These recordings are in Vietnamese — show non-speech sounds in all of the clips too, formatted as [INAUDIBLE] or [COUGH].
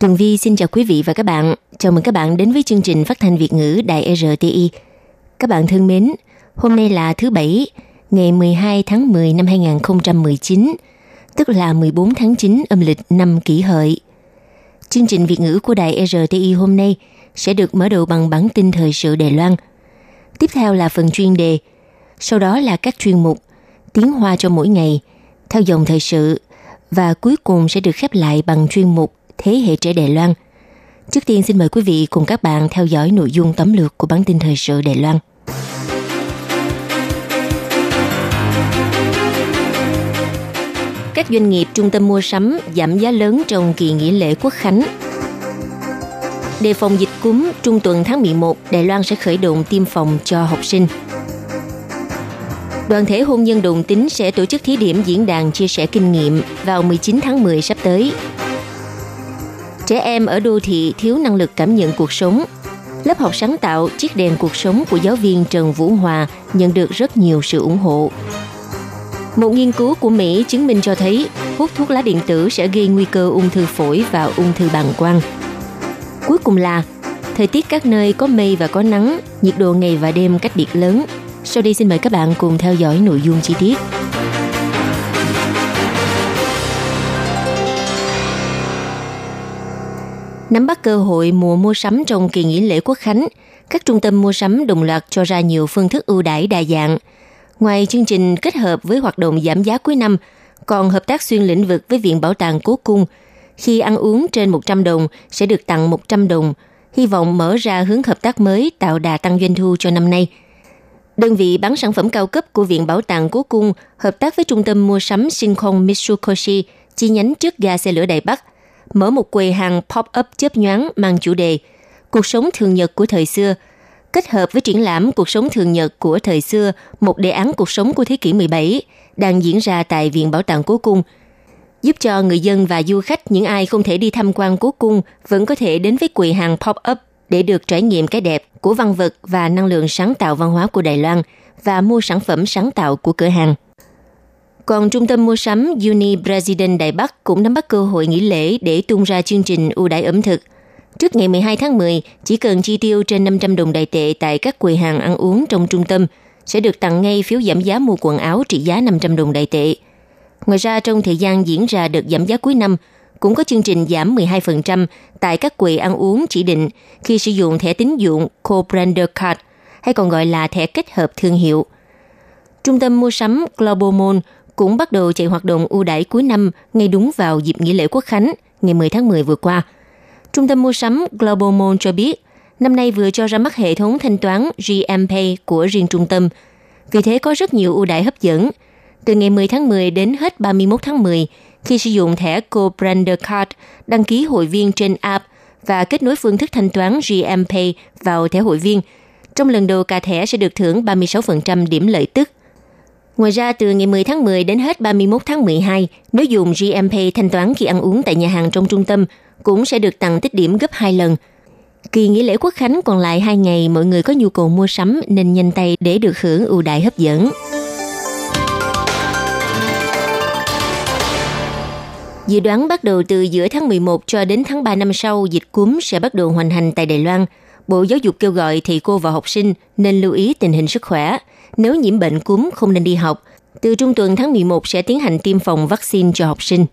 Tường Vi xin chào quý vị và các bạn. Chào mừng các bạn đến với chương trình phát thanh Việt ngữ Đài RTI. Các bạn thân mến, hôm nay là thứ Bảy, ngày 12 tháng 10 năm 2019, tức là 14 tháng 9 âm lịch năm kỷ hợi. Chương trình Việt ngữ của Đài RTI hôm nay sẽ được mở đầu bằng bản tin thời sự Đài Loan. Tiếp theo là phần chuyên đề, sau đó là các chuyên mục Tiếng Hoa cho mỗi ngày, theo dòng thời sự, và cuối cùng sẽ được khép lại bằng chuyên mục Thế hệ trẻ Đài Loan. Trước tiên xin mời quý vị cùng các bạn theo dõi nội dung tóm lược của bản tin thời sự Đài Loan. Các doanh nghiệp trung tâm mua sắm giảm giá lớn trong kỳ nghỉ lễ Quốc Khánh. Đề phòng dịch cúm, trung tuần tháng 11, Đài Loan sẽ khởi động tiêm phòng cho học sinh. Đoàn thể hôn nhân đồng tính sẽ tổ chức thí điểm diễn đàn chia sẻ kinh nghiệm vào 19 tháng 10 sắp tới. Trẻ em ở đô thị thiếu năng lực cảm nhận cuộc sống. Lớp học sáng tạo Chiếc đèn cuộc sống của giáo viên Trần Vũ Hòa nhận được rất nhiều sự ủng hộ. Một nghiên cứu của Mỹ chứng minh cho thấy hút thuốc lá điện tử sẽ gây nguy cơ ung thư phổi và ung thư bàng quang. Cuối cùng là thời tiết các nơi có mây và có nắng, nhiệt độ ngày và đêm cách biệt lớn. Sau đây xin mời các bạn cùng theo dõi nội dung chi tiết. Nắm bắt cơ hội mùa mua sắm trong kỳ nghỉ lễ Quốc Khánh, các trung tâm mua sắm đồng loạt cho ra nhiều phương thức ưu đãi đa dạng. Ngoài chương trình kết hợp với hoạt động giảm giá cuối năm, còn hợp tác xuyên lĩnh vực với Viện Bảo tàng Cố Cung. Khi ăn uống trên 100 đồng sẽ được tặng 100 đồng, hy vọng mở ra hướng hợp tác mới tạo đà tăng doanh thu cho năm nay. Đơn vị bán sản phẩm cao cấp của Viện Bảo tàng Cố Cung hợp tác với trung tâm mua sắm Shinkon Mitsukoshi chi nhánh trước ga xe lửa Đài Bắc mở một quầy hàng pop-up chớp nhoáng mang chủ đề Cuộc sống thường nhật của thời xưa, kết hợp với triển lãm Cuộc sống thường nhật của thời xưa, một đề án cuộc sống của thế kỷ 17, đang diễn ra tại Viện Bảo tàng Cố Cung, giúp cho người dân và du khách những ai không thể đi tham quan Cố Cung vẫn có thể đến với quầy hàng pop-up để được trải nghiệm cái đẹp của văn vật và năng lượng sáng tạo văn hóa của Đài Loan và mua sản phẩm sáng tạo của cửa hàng. Còn trung tâm mua sắm Uni President Đài Bắc cũng nắm bắt cơ hội nghỉ lễ để tung ra chương trình ưu đãi ẩm thực. Trước ngày 12 tháng 10, chỉ cần chi tiêu trên 500 đồng đại tệ tại các quầy hàng ăn uống trong trung tâm sẽ được tặng ngay phiếu giảm giá mua quần áo trị giá 500 đồng đại tệ. Ngoài ra, trong thời gian diễn ra đợt giảm giá cuối năm, cũng có chương trình giảm 12% tại các quầy ăn uống chỉ định khi sử dụng thẻ tín dụng Co-Brander Card, hay còn gọi là thẻ kết hợp thương hiệu. Trung tâm mua sắm Global Mall cũng bắt đầu chạy hoạt động ưu đãi cuối năm ngay đúng vào dịp nghỉ lễ Quốc Khánh ngày 10 tháng 10 vừa qua. Trung tâm mua sắm Global Mall cho biết, năm nay vừa cho ra mắt hệ thống thanh toán GMPay của riêng trung tâm. Vì thế có rất nhiều ưu đãi hấp dẫn. Từ ngày 10 tháng 10 đến hết 31 tháng 10, khi sử dụng thẻ Co-Brander Card, đăng ký hội viên trên app và kết nối phương thức thanh toán GMPay vào thẻ hội viên, trong lần đầu cả thẻ sẽ được thưởng 36% điểm lợi tức Ngoài ra, từ ngày 10 tháng 10 đến hết 31 tháng 12, nếu dùng GMP thanh toán khi ăn uống tại nhà hàng trong trung tâm, cũng sẽ được tặng tích điểm gấp 2 lần. Kỳ nghỉ lễ Quốc Khánh còn lại 2 ngày, mọi người có nhu cầu mua sắm nên nhanh tay để được hưởng ưu đại hấp dẫn. Dự đoán bắt đầu từ giữa tháng 11 cho đến tháng 3 năm sau, dịch cúm sẽ bắt đầu hoành hành tại Đài Loan. Bộ Giáo dục kêu gọi thầy cô và học sinh nên lưu ý tình hình sức khỏe – nếu nhiễm bệnh cúm không nên đi học. Từ trung tuần tháng 11 sẽ tiến hành tiêm phòng vaccine cho học sinh.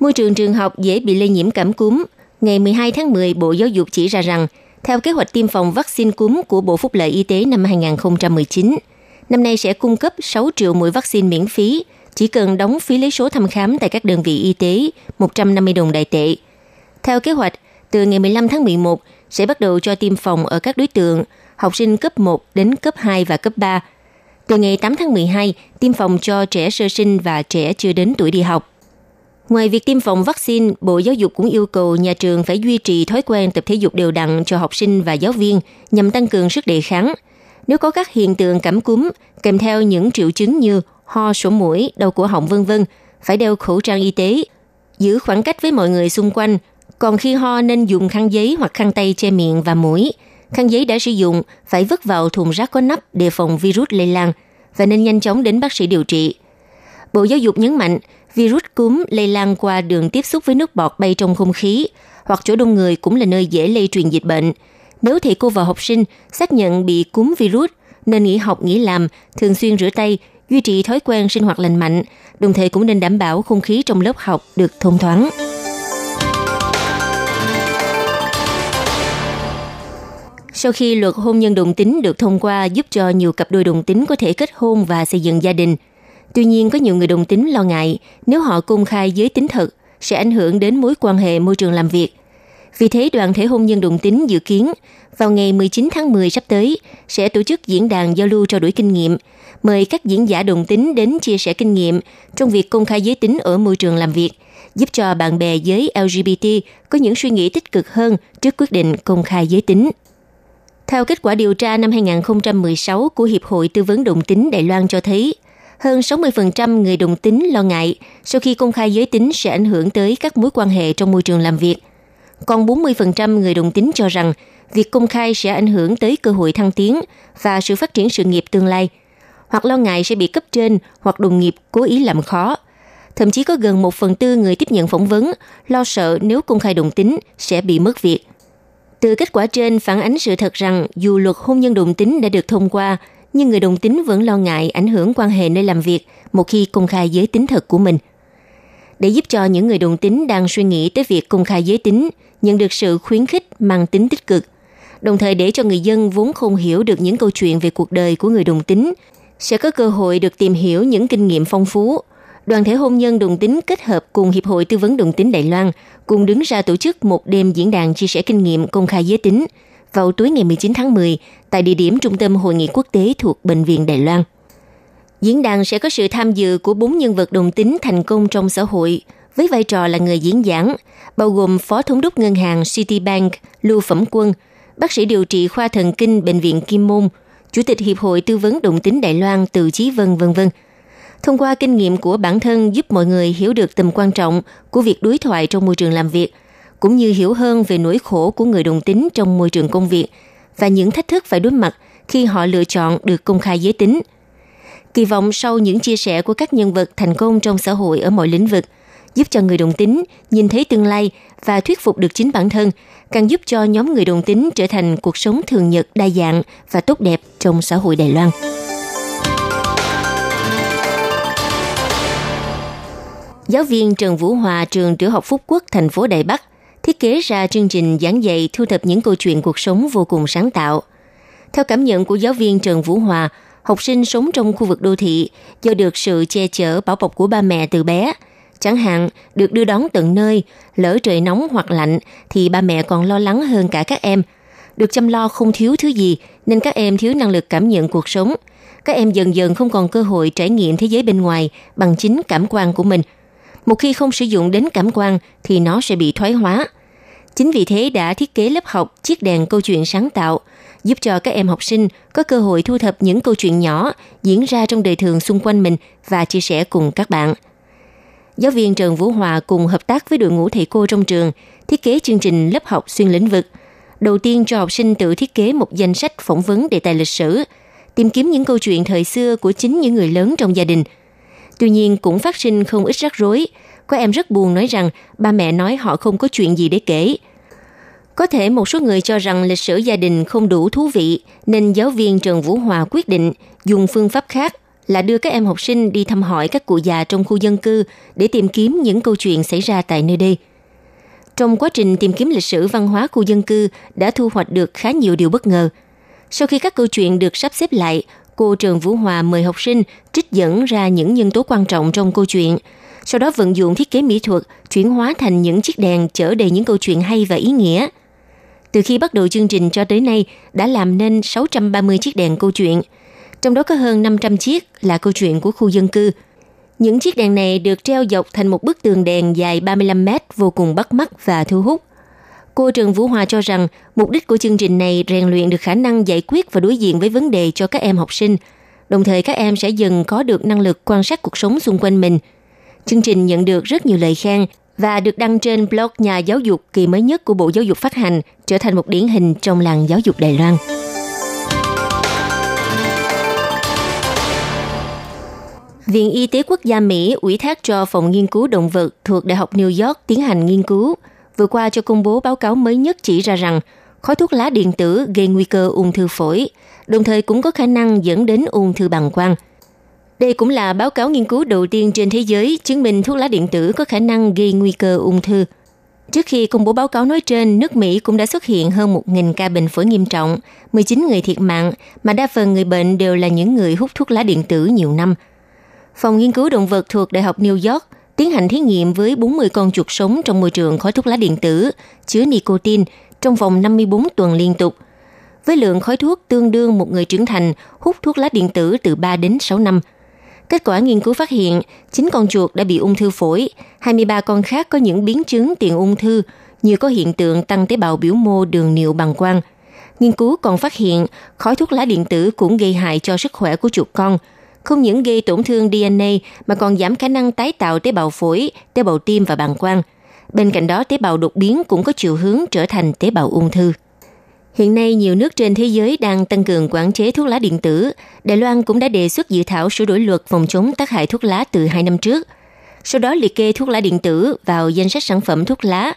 Môi trường trường học dễ bị lây nhiễm cảm cúm. Ngày 12 tháng 10, Bộ Giáo dục chỉ ra rằng, theo kế hoạch tiêm phòng vaccine cúm của Bộ Phúc lợi Y tế năm 2019, năm nay sẽ cung cấp 6 triệu mũi vaccine miễn phí, chỉ cần đóng phí lấy số thăm khám tại các đơn vị y tế 150 đồng đại tệ. Theo kế hoạch, từ ngày 15 tháng 11 sẽ bắt đầu cho tiêm phòng ở các đối tượng học sinh cấp 1 đến cấp 2 và cấp 3. Từ ngày 8 tháng 12, tiêm phòng cho trẻ sơ sinh và trẻ chưa đến tuổi đi học. Ngoài việc tiêm phòng vaccine, Bộ Giáo dục cũng yêu cầu nhà trường phải duy trì thói quen tập thể dục đều đặn cho học sinh và giáo viên nhằm tăng cường sức đề kháng. Nếu có các hiện tượng cảm cúm kèm theo những triệu chứng như ho, sổ mũi, đau cổ họng vân vân, phải đeo khẩu trang y tế, giữ khoảng cách với mọi người xung quanh. Còn khi ho nên dùng khăn giấy hoặc khăn tay che miệng và mũi. Khăn giấy đã sử dụng phải vứt vào thùng rác có nắp để phòng virus lây lan và nên nhanh chóng đến bác sĩ điều trị. Bộ Giáo dục nhấn mạnh, virus cúm lây lan qua đường tiếp xúc với nước bọt bay trong không khí hoặc chỗ đông người cũng là nơi dễ lây truyền dịch bệnh. Nếu thầy cô và học sinh xác nhận bị cúm virus, nên nghỉ học nghỉ làm, thường xuyên rửa tay, duy trì thói quen sinh hoạt lành mạnh, đồng thời cũng nên đảm bảo không khí trong lớp học được thông thoáng. Sau khi luật hôn nhân đồng tính được thông qua giúp cho nhiều cặp đôi đồng tính có thể kết hôn và xây dựng gia đình. Tuy nhiên có nhiều người đồng tính lo ngại nếu họ công khai giới tính thật sẽ ảnh hưởng đến mối quan hệ môi trường làm việc. Vì thế đoàn thể hôn nhân đồng tính dự kiến vào ngày 19 tháng 10 sắp tới sẽ tổ chức diễn đàn giao lưu trao đổi kinh nghiệm, mời các diễn giả đồng tính đến chia sẻ kinh nghiệm trong việc công khai giới tính ở môi trường làm việc, giúp cho bạn bè giới LGBT có những suy nghĩ tích cực hơn trước quyết định công khai giới tính. Theo kết quả điều tra năm 2016 của Hiệp hội Tư vấn Đồng tính Đài Loan cho thấy, hơn 60% người đồng tính lo ngại sau khi công khai giới tính sẽ ảnh hưởng tới các mối quan hệ trong môi trường làm việc. Còn 40% người đồng tính cho rằng việc công khai sẽ ảnh hưởng tới cơ hội thăng tiến và sự phát triển sự nghiệp tương lai, hoặc lo ngại sẽ bị cấp trên hoặc đồng nghiệp cố ý làm khó. Thậm chí có gần một phần tư người tiếp nhận phỏng vấn lo sợ nếu công khai đồng tính sẽ bị mất việc – từ kết quả trên phản ánh sự thật rằng dù luật hôn nhân đồng tính đã được thông qua, nhưng người đồng tính vẫn lo ngại ảnh hưởng quan hệ nơi làm việc một khi công khai giới tính thật của mình. Để giúp cho những người đồng tính đang suy nghĩ tới việc công khai giới tính nhận được sự khuyến khích mang tính tích cực, đồng thời để cho người dân vốn không hiểu được những câu chuyện về cuộc đời của người đồng tính sẽ có cơ hội được tìm hiểu những kinh nghiệm phong phú, đoàn thể hôn nhân đồng tính kết hợp cùng Hiệp hội Tư vấn Đồng tính Đài Loan cùng đứng ra tổ chức một đêm diễn đàn chia sẻ kinh nghiệm công khai giới tính vào tối ngày 19 tháng 10 tại địa điểm Trung tâm Hội nghị Quốc tế thuộc Bệnh viện Đài Loan. Diễn đàn sẽ có sự tham dự của bốn nhân vật đồng tính thành công trong xã hội với vai trò là người diễn giảng, bao gồm Phó Thống đốc Ngân hàng Citibank Lưu Phẩm Quân, bác sĩ điều trị khoa thần kinh Bệnh viện Kim Môn, Chủ tịch Hiệp hội Tư vấn Đồng tính Đài Loan Từ Chí Vân, vân vân thông qua kinh nghiệm của bản thân giúp mọi người hiểu được tầm quan trọng của việc đối thoại trong môi trường làm việc, cũng như hiểu hơn về nỗi khổ của người đồng tính trong môi trường công việc và những thách thức phải đối mặt khi họ lựa chọn được công khai giới tính. Kỳ vọng sau những chia sẻ của các nhân vật thành công trong xã hội ở mọi lĩnh vực, giúp cho người đồng tính nhìn thấy tương lai và thuyết phục được chính bản thân, càng giúp cho nhóm người đồng tính trở thành cuộc sống thường nhật đa dạng và tốt đẹp trong xã hội Đài Loan. Giáo viên Trần Vũ Hòa trường tiểu học Phúc Quốc, thành phố Đài Bắc, thiết kế ra chương trình giảng dạy thu thập những câu chuyện cuộc sống vô cùng sáng tạo. Theo cảm nhận của giáo viên Trần Vũ Hòa, học sinh sống trong khu vực đô thị do được sự che chở bảo bọc của ba mẹ từ bé. Chẳng hạn, được đưa đón tận nơi, lỡ trời nóng hoặc lạnh thì ba mẹ còn lo lắng hơn cả các em. Được chăm lo không thiếu thứ gì nên các em thiếu năng lực cảm nhận cuộc sống. Các em dần dần không còn cơ hội trải nghiệm thế giới bên ngoài bằng chính cảm quan của mình – một khi không sử dụng đến cảm quan thì nó sẽ bị thoái hóa. Chính vì thế đã thiết kế lớp học chiếc đèn câu chuyện sáng tạo, giúp cho các em học sinh có cơ hội thu thập những câu chuyện nhỏ diễn ra trong đời thường xung quanh mình và chia sẻ cùng các bạn. Giáo viên Trần Vũ Hòa cùng hợp tác với đội ngũ thầy cô trong trường thiết kế chương trình lớp học xuyên lĩnh vực. Đầu tiên cho học sinh tự thiết kế một danh sách phỏng vấn đề tài lịch sử, tìm kiếm những câu chuyện thời xưa của chính những người lớn trong gia đình – Tuy nhiên cũng phát sinh không ít rắc rối. Có em rất buồn nói rằng ba mẹ nói họ không có chuyện gì để kể. Có thể một số người cho rằng lịch sử gia đình không đủ thú vị, nên giáo viên Trần Vũ Hòa quyết định dùng phương pháp khác là đưa các em học sinh đi thăm hỏi các cụ già trong khu dân cư để tìm kiếm những câu chuyện xảy ra tại nơi đây. Trong quá trình tìm kiếm lịch sử văn hóa khu dân cư đã thu hoạch được khá nhiều điều bất ngờ. Sau khi các câu chuyện được sắp xếp lại, cô trường Vũ Hòa mời học sinh trích dẫn ra những nhân tố quan trọng trong câu chuyện, sau đó vận dụng thiết kế mỹ thuật chuyển hóa thành những chiếc đèn chở đầy những câu chuyện hay và ý nghĩa. Từ khi bắt đầu chương trình cho tới nay đã làm nên 630 chiếc đèn câu chuyện, trong đó có hơn 500 chiếc là câu chuyện của khu dân cư. Những chiếc đèn này được treo dọc thành một bức tường đèn dài 35 mét vô cùng bắt mắt và thu hút. Cô Trần Vũ Hòa cho rằng mục đích của chương trình này rèn luyện được khả năng giải quyết và đối diện với vấn đề cho các em học sinh. Đồng thời các em sẽ dần có được năng lực quan sát cuộc sống xung quanh mình. Chương trình nhận được rất nhiều lời khen và được đăng trên blog nhà giáo dục kỳ mới nhất của Bộ Giáo dục phát hành, trở thành một điển hình trong làng giáo dục Đài Loan. Viện Y tế Quốc gia Mỹ ủy thác cho Phòng Nghiên cứu Động vật thuộc Đại học New York tiến hành nghiên cứu, vừa qua cho công bố báo cáo mới nhất chỉ ra rằng khói thuốc lá điện tử gây nguy cơ ung thư phổi, đồng thời cũng có khả năng dẫn đến ung thư bàng quang. Đây cũng là báo cáo nghiên cứu đầu tiên trên thế giới chứng minh thuốc lá điện tử có khả năng gây nguy cơ ung thư. Trước khi công bố báo cáo nói trên, nước Mỹ cũng đã xuất hiện hơn 1.000 ca bệnh phổi nghiêm trọng, 19 người thiệt mạng, mà đa phần người bệnh đều là những người hút thuốc lá điện tử nhiều năm – Phòng nghiên cứu động vật thuộc Đại học New York tiến hành thí nghiệm với 40 con chuột sống trong môi trường khói thuốc lá điện tử chứa nicotine trong vòng 54 tuần liên tục. Với lượng khói thuốc tương đương một người trưởng thành hút thuốc lá điện tử từ 3 đến 6 năm. Kết quả nghiên cứu phát hiện 9 con chuột đã bị ung thư phổi, 23 con khác có những biến chứng tiền ung thư như có hiện tượng tăng tế bào biểu mô đường niệu bằng quang. Nghiên cứu còn phát hiện khói thuốc lá điện tử cũng gây hại cho sức khỏe của chuột con – không những gây tổn thương DNA mà còn giảm khả năng tái tạo tế bào phổi, tế bào tim và bàng quang. Bên cạnh đó, tế bào đột biến cũng có chiều hướng trở thành tế bào ung thư. Hiện nay, nhiều nước trên thế giới đang tăng cường quản chế thuốc lá điện tử. Đài Loan cũng đã đề xuất dự thảo sửa đổi luật phòng chống tác hại thuốc lá từ hai năm trước. Sau đó liệt kê thuốc lá điện tử vào danh sách sản phẩm thuốc lá.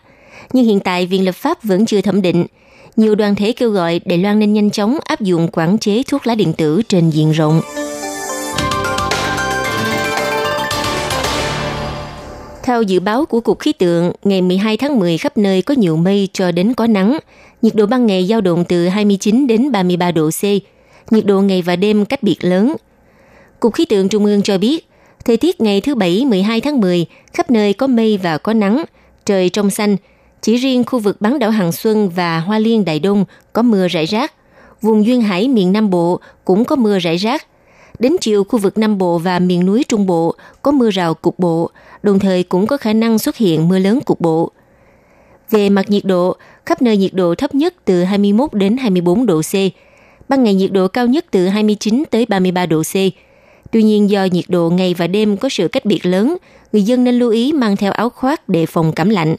Nhưng hiện tại, Viện Lập pháp vẫn chưa thẩm định. Nhiều đoàn thể kêu gọi Đài Loan nên nhanh chóng áp dụng quản chế thuốc lá điện tử trên diện rộng. Theo dự báo của Cục Khí tượng, ngày 12 tháng 10 khắp nơi có nhiều mây cho đến có nắng. Nhiệt độ ban ngày dao động từ 29 đến 33 độ C. Nhiệt độ ngày và đêm cách biệt lớn. Cục Khí tượng Trung ương cho biết, thời tiết ngày thứ Bảy 12 tháng 10 khắp nơi có mây và có nắng, trời trong xanh. Chỉ riêng khu vực bán đảo Hằng Xuân và Hoa Liên Đại Đông có mưa rải rác. Vùng Duyên Hải miền Nam Bộ cũng có mưa rải rác – Đến chiều, khu vực Nam Bộ và miền núi Trung Bộ có mưa rào cục bộ, đồng thời cũng có khả năng xuất hiện mưa lớn cục bộ. Về mặt nhiệt độ, khắp nơi nhiệt độ thấp nhất từ 21 đến 24 độ C, ban ngày nhiệt độ cao nhất từ 29 tới 33 độ C. Tuy nhiên do nhiệt độ ngày và đêm có sự cách biệt lớn, người dân nên lưu ý mang theo áo khoác để phòng cảm lạnh.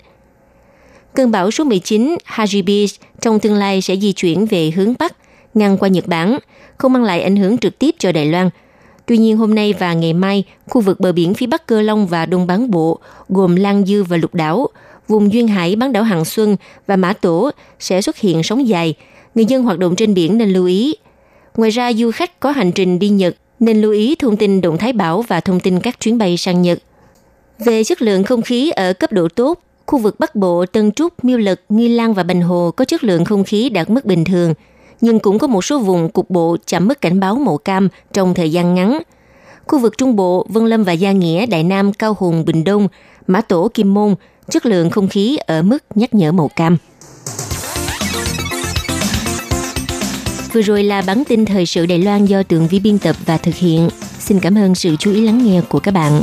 Cơn bão số 19 Hagibis trong tương lai sẽ di chuyển về hướng Bắc, ngang qua Nhật Bản, không mang lại ảnh hưởng trực tiếp cho Đài Loan. Tuy nhiên hôm nay và ngày mai, khu vực bờ biển phía Bắc Cơ Long và Đông Bán Bộ, gồm Lan Dư và Lục Đảo, vùng Duyên Hải bán đảo Hằng Xuân và Mã Tổ sẽ xuất hiện sóng dài. Người dân hoạt động trên biển nên lưu ý. Ngoài ra, du khách có hành trình đi Nhật nên lưu ý thông tin động thái bão và thông tin các chuyến bay sang Nhật. Về chất lượng không khí ở cấp độ tốt, khu vực Bắc Bộ, Tân Trúc, Miêu Lực, Nghi Lan và Bành Hồ có chất lượng không khí đạt mức bình thường – nhưng cũng có một số vùng cục bộ chạm mức cảnh báo màu cam trong thời gian ngắn. Khu vực Trung Bộ, Vân Lâm và Gia Nghĩa, Đại Nam, Cao Hùng, Bình Đông, Mã Tổ, Kim Môn, chất lượng không khí ở mức nhắc nhở màu cam. Vừa rồi là bản tin thời sự Đài Loan do Tường Vi biên tập và thực hiện. Xin cảm ơn sự chú ý lắng nghe của các bạn.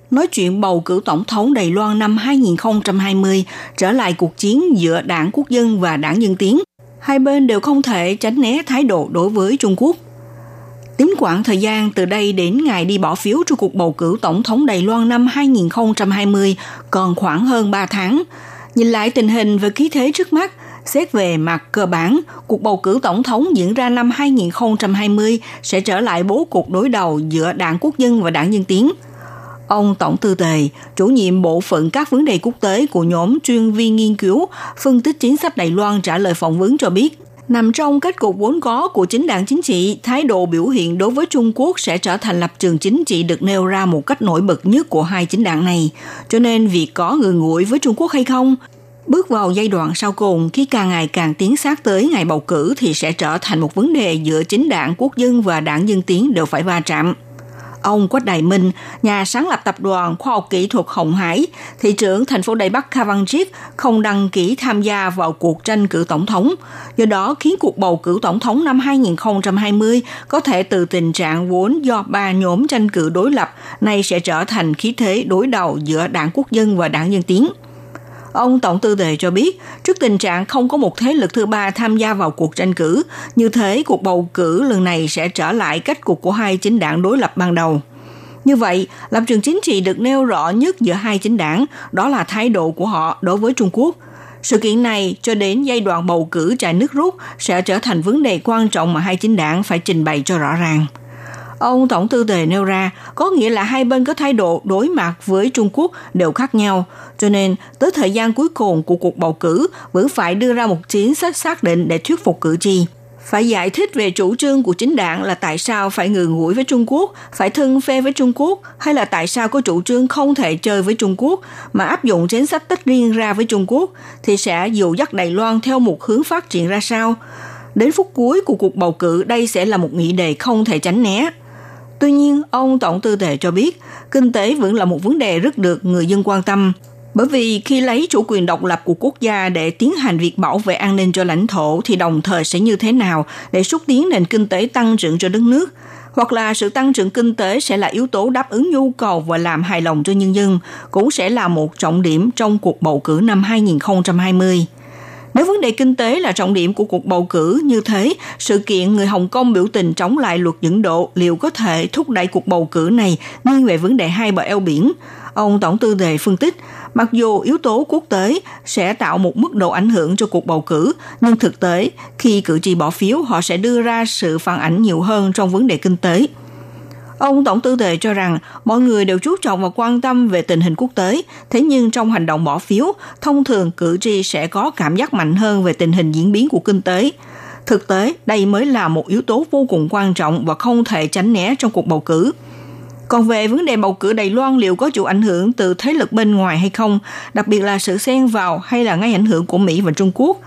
nói chuyện bầu cử tổng thống Đài Loan năm 2020 trở lại cuộc chiến giữa đảng quốc dân và đảng dân tiến. Hai bên đều không thể tránh né thái độ đối với Trung Quốc. Tính quãng thời gian từ đây đến ngày đi bỏ phiếu cho cuộc bầu cử tổng thống Đài Loan năm 2020 còn khoảng hơn 3 tháng. Nhìn lại tình hình và khí thế trước mắt, xét về mặt cơ bản, cuộc bầu cử tổng thống diễn ra năm 2020 sẽ trở lại bố cục đối đầu giữa đảng quốc dân và đảng dân tiến – Ông Tổng Tư Tề, chủ nhiệm bộ phận các vấn đề quốc tế của nhóm chuyên viên nghiên cứu, phân tích chính sách Đài Loan trả lời phỏng vấn cho biết, nằm trong kết cục vốn có của chính đảng chính trị, thái độ biểu hiện đối với Trung Quốc sẽ trở thành lập trường chính trị được nêu ra một cách nổi bật nhất của hai chính đảng này. Cho nên việc có người nguội với Trung Quốc hay không, bước vào giai đoạn sau cùng khi càng ngày càng tiến sát tới ngày bầu cử thì sẽ trở thành một vấn đề giữa chính đảng quốc dân và đảng dân tiến đều phải va chạm. Ông Quách Đại Minh, nhà sáng lập tập đoàn khoa học kỹ thuật Hồng Hải, thị trưởng thành phố Đài Bắc Kha Văn triết không đăng ký tham gia vào cuộc tranh cử tổng thống. Do đó khiến cuộc bầu cử tổng thống năm 2020 có thể từ tình trạng vốn do ba nhóm tranh cử đối lập nay sẽ trở thành khí thế đối đầu giữa đảng quốc dân và đảng dân tiến. Ông Tổng Tư Tề cho biết, trước tình trạng không có một thế lực thứ ba tham gia vào cuộc tranh cử, như thế cuộc bầu cử lần này sẽ trở lại cách cục của hai chính đảng đối lập ban đầu. Như vậy, lập trường chính trị được nêu rõ nhất giữa hai chính đảng, đó là thái độ của họ đối với Trung Quốc. Sự kiện này cho đến giai đoạn bầu cử trại nước rút sẽ trở thành vấn đề quan trọng mà hai chính đảng phải trình bày cho rõ ràng. Ông Tổng tư tề nêu ra, có nghĩa là hai bên có thái độ đối mặt với Trung Quốc đều khác nhau, cho nên tới thời gian cuối cùng của cuộc bầu cử vẫn phải đưa ra một chính sách xác định để thuyết phục cử tri phải giải thích về chủ trương của chính đảng là tại sao phải ngừng ngủi với Trung Quốc, phải thân phê với Trung Quốc, hay là tại sao có chủ trương không thể chơi với Trung Quốc mà áp dụng chính sách tách riêng ra với Trung Quốc, thì sẽ dụ dắt Đài Loan theo một hướng phát triển ra sao. Đến phút cuối của cuộc bầu cử, đây sẽ là một nghị đề không thể tránh né. Tuy nhiên, ông Tổng Tư tệ cho biết, kinh tế vẫn là một vấn đề rất được người dân quan tâm. Bởi vì khi lấy chủ quyền độc lập của quốc gia để tiến hành việc bảo vệ an ninh cho lãnh thổ thì đồng thời sẽ như thế nào để xúc tiến nền kinh tế tăng trưởng cho đất nước? Hoặc là sự tăng trưởng kinh tế sẽ là yếu tố đáp ứng nhu cầu và làm hài lòng cho nhân dân, cũng sẽ là một trọng điểm trong cuộc bầu cử năm 2020. Nếu vấn đề kinh tế là trọng điểm của cuộc bầu cử như thế, sự kiện người Hồng Kông biểu tình chống lại luật dẫn độ liệu có thể thúc đẩy cuộc bầu cử này nghiêng về vấn đề hai bờ eo biển? Ông Tổng tư đề phân tích, mặc dù yếu tố quốc tế sẽ tạo một mức độ ảnh hưởng cho cuộc bầu cử, nhưng thực tế, khi cử tri bỏ phiếu, họ sẽ đưa ra sự phản ảnh nhiều hơn trong vấn đề kinh tế. Ông Tổng tư tề cho rằng mọi người đều chú trọng và quan tâm về tình hình quốc tế, thế nhưng trong hành động bỏ phiếu, thông thường cử tri sẽ có cảm giác mạnh hơn về tình hình diễn biến của kinh tế. Thực tế, đây mới là một yếu tố vô cùng quan trọng và không thể tránh né trong cuộc bầu cử. Còn về vấn đề bầu cử Đài Loan liệu có chịu ảnh hưởng từ thế lực bên ngoài hay không, đặc biệt là sự xen vào hay là ngay ảnh hưởng của Mỹ và Trung Quốc,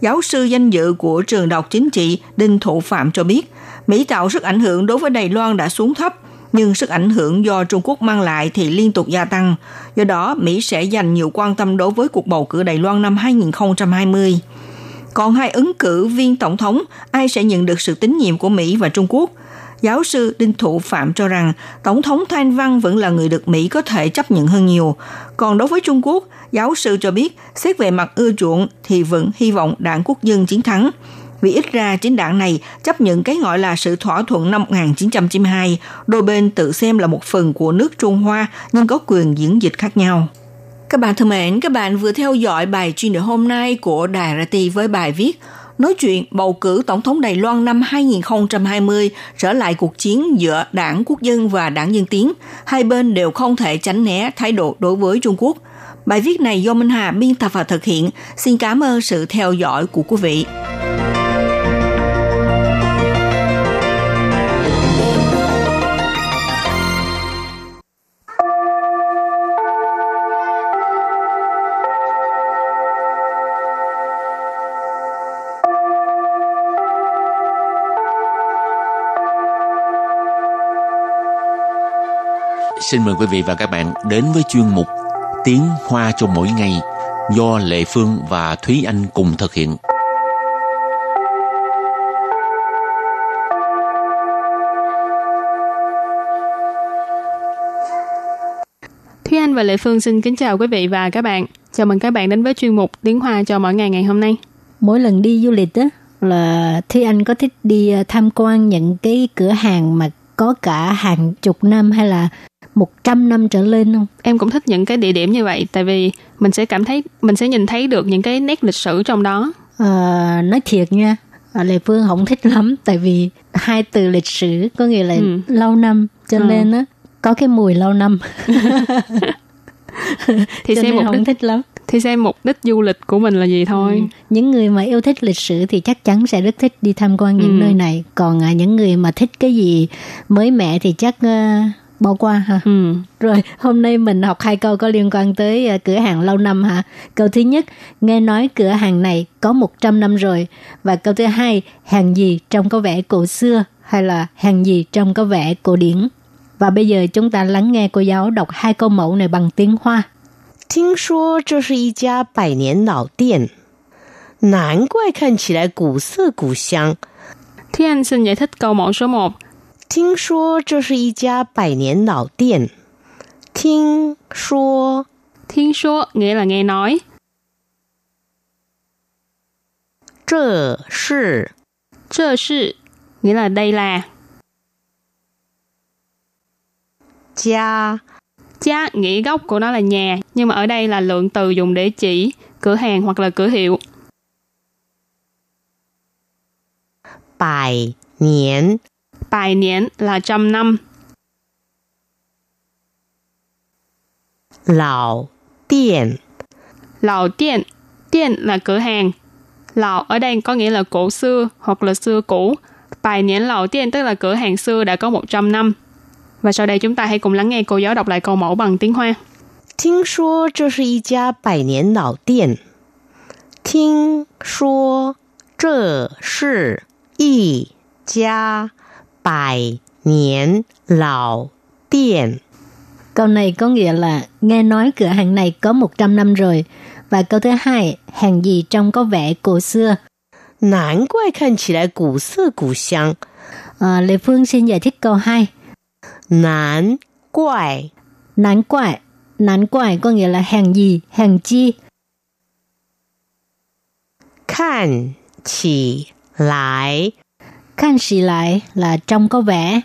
giáo sư danh dự của trường đọc chính trị Đinh Thụ Phạm cho biết, Mỹ tạo sức ảnh hưởng đối với Đài Loan đã xuống thấp, nhưng sức ảnh hưởng do Trung Quốc mang lại thì liên tục gia tăng. Do đó, Mỹ sẽ dành nhiều quan tâm đối với cuộc bầu cử Đài Loan năm 2020. Còn hai ứng cử viên tổng thống, ai sẽ nhận được sự tín nhiệm của Mỹ và Trung Quốc? Giáo sư Đinh Thụ Phạm cho rằng Tổng thống Thanh Văn vẫn là người được Mỹ có thể chấp nhận hơn nhiều. Còn đối với Trung Quốc, giáo sư cho biết xét về mặt ưa chuộng thì vẫn hy vọng đảng quốc dân chiến thắng vì ít ra chính đảng này chấp nhận cái gọi là sự thỏa thuận năm 1992, đôi bên tự xem là một phần của nước Trung Hoa nhưng có quyền diễn dịch khác nhau. Các bạn thân mến, các bạn vừa theo dõi bài chuyên đề hôm nay của Đài RT với bài viết nói chuyện bầu cử Tổng thống Đài Loan năm 2020 trở lại cuộc chiến giữa đảng quốc dân và đảng dân tiến. Hai bên đều không thể tránh né thái độ đối với Trung Quốc. Bài viết này do Minh Hà biên tập và thực hiện. Xin cảm ơn sự theo dõi của quý vị. Xin mời quý vị và các bạn đến với chuyên mục Tiếng Hoa cho mỗi ngày do Lệ Phương và Thúy Anh cùng thực hiện. Thúy Anh và Lệ Phương xin kính chào quý vị và các bạn. Chào mừng các bạn đến với chuyên mục Tiếng Hoa cho mỗi ngày ngày hôm nay. Mỗi lần đi du lịch á là Thúy Anh có thích đi ờ, tham quan những cái cửa hàng mà có cả hàng chục năm hay là 100 năm trở lên không? Em cũng thích những cái địa điểm như vậy tại vì mình sẽ cảm thấy mình sẽ nhìn thấy được những cái nét lịch sử trong đó. À, nói thiệt nha, Lê Phương không thích [LAUGHS] lắm tại vì hai từ lịch sử có nghĩa là ừ. lâu năm cho ừ. nên á có cái mùi lâu năm. [LAUGHS] [LAUGHS] thì cho xem nên không đích, thích lắm. Thì xem mục đích du lịch của mình là gì thôi. Ừ. Những người mà yêu thích lịch sử thì chắc chắn sẽ rất thích đi tham quan những ừ. nơi này. Còn à, những người mà thích cái gì mới mẻ thì chắc uh, bỏ qua hả? Ừ. Rồi, hôm nay mình học hai câu có liên quan tới uh, cửa hàng lâu năm hả? Câu thứ nhất, nghe nói cửa hàng này có 100 năm rồi. Và câu thứ hai, hàng gì trông có vẻ cổ xưa hay là hàng gì trông có vẻ cổ điển. Và bây giờ chúng ta lắng nghe cô giáo đọc hai câu mẫu này bằng tiếng Hoa. 听说这是一家百年老店，难怪看起来古色古香。 Thúy Anh xin giải thích câu mẫu số 1. 听说这是一家百年老店，听说 Thiên số nghĩa là nghe nói. 这是 Trơ sự nghĩa là đây là. 家 Cha nghĩa gốc của nó là nhà, nhưng mà ở đây là lượng từ dùng để chỉ cửa hàng hoặc là cửa hiệu. 百年 Bài niên là trăm năm. 老店 Lào tiện, tiện là cửa hàng. Lào ở đây có nghĩa là cổ xưa hoặc là xưa cũ. Bài niên lào tiện tức là cửa hàng xưa đã có 100 năm. Và sau đây chúng ta hãy cùng lắng nghe cô giáo đọc lại câu mẫu bằng tiếng Hoa. 听说这是一家百年老店。听说这是一家 Bài niên lão tiện. Câu này có nghĩa là nghe nói cửa hàng này có 100 năm rồi. Và câu thứ hai, hàng gì trông có vẻ cổ xưa. Nán quay khăn chỉ lại cổ xưa cổ xăng. À, Lê Phương xin giải thích câu 2. Nán quại. Nán quại. Nán quại có nghĩa là hàng gì, hàng chi. Khăn chỉ lại Khang xì lại là trông có vẻ.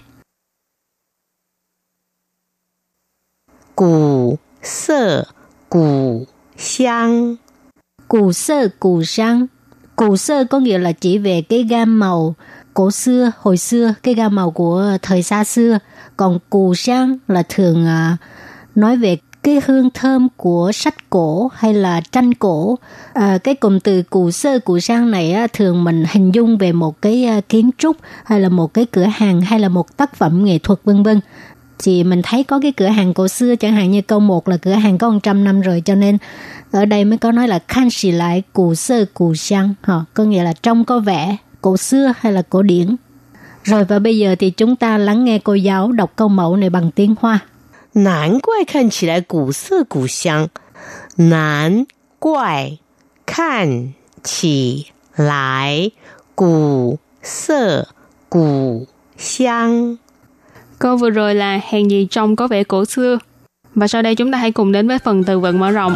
Củ sơ củ sang Củ sơ củ sang Củ sơ có nghĩa là chỉ về cái gam màu cổ xưa, hồi xưa, cái gam màu của thời xa xưa. Còn củ sang là thường à, nói về cái hương thơm của sách cổ hay là tranh cổ. À, cái cụm từ cụ sơ cụ sang này á, thường mình hình dung về một cái à, kiến trúc hay là một cái cửa hàng hay là một tác phẩm nghệ thuật vân vân. Thì mình thấy có cái cửa hàng cổ xưa chẳng hạn như câu 1 là cửa hàng có 100 năm rồi cho nên ở đây mới có nói là khan xì lại cụ sơ cụ sang. Họ có nghĩa là trông có vẻ cổ xưa hay là cổ điển. Rồi và bây giờ thì chúng ta lắng nghe cô giáo đọc câu mẫu này bằng tiếng Hoa. 难怪看起来古色古香。难怪看起来古色古香。 Câu vừa rồi là hàng gì trông có vẻ cổ xưa. Và sau đây chúng ta hãy cùng đến với phần từ vựng mở rộng.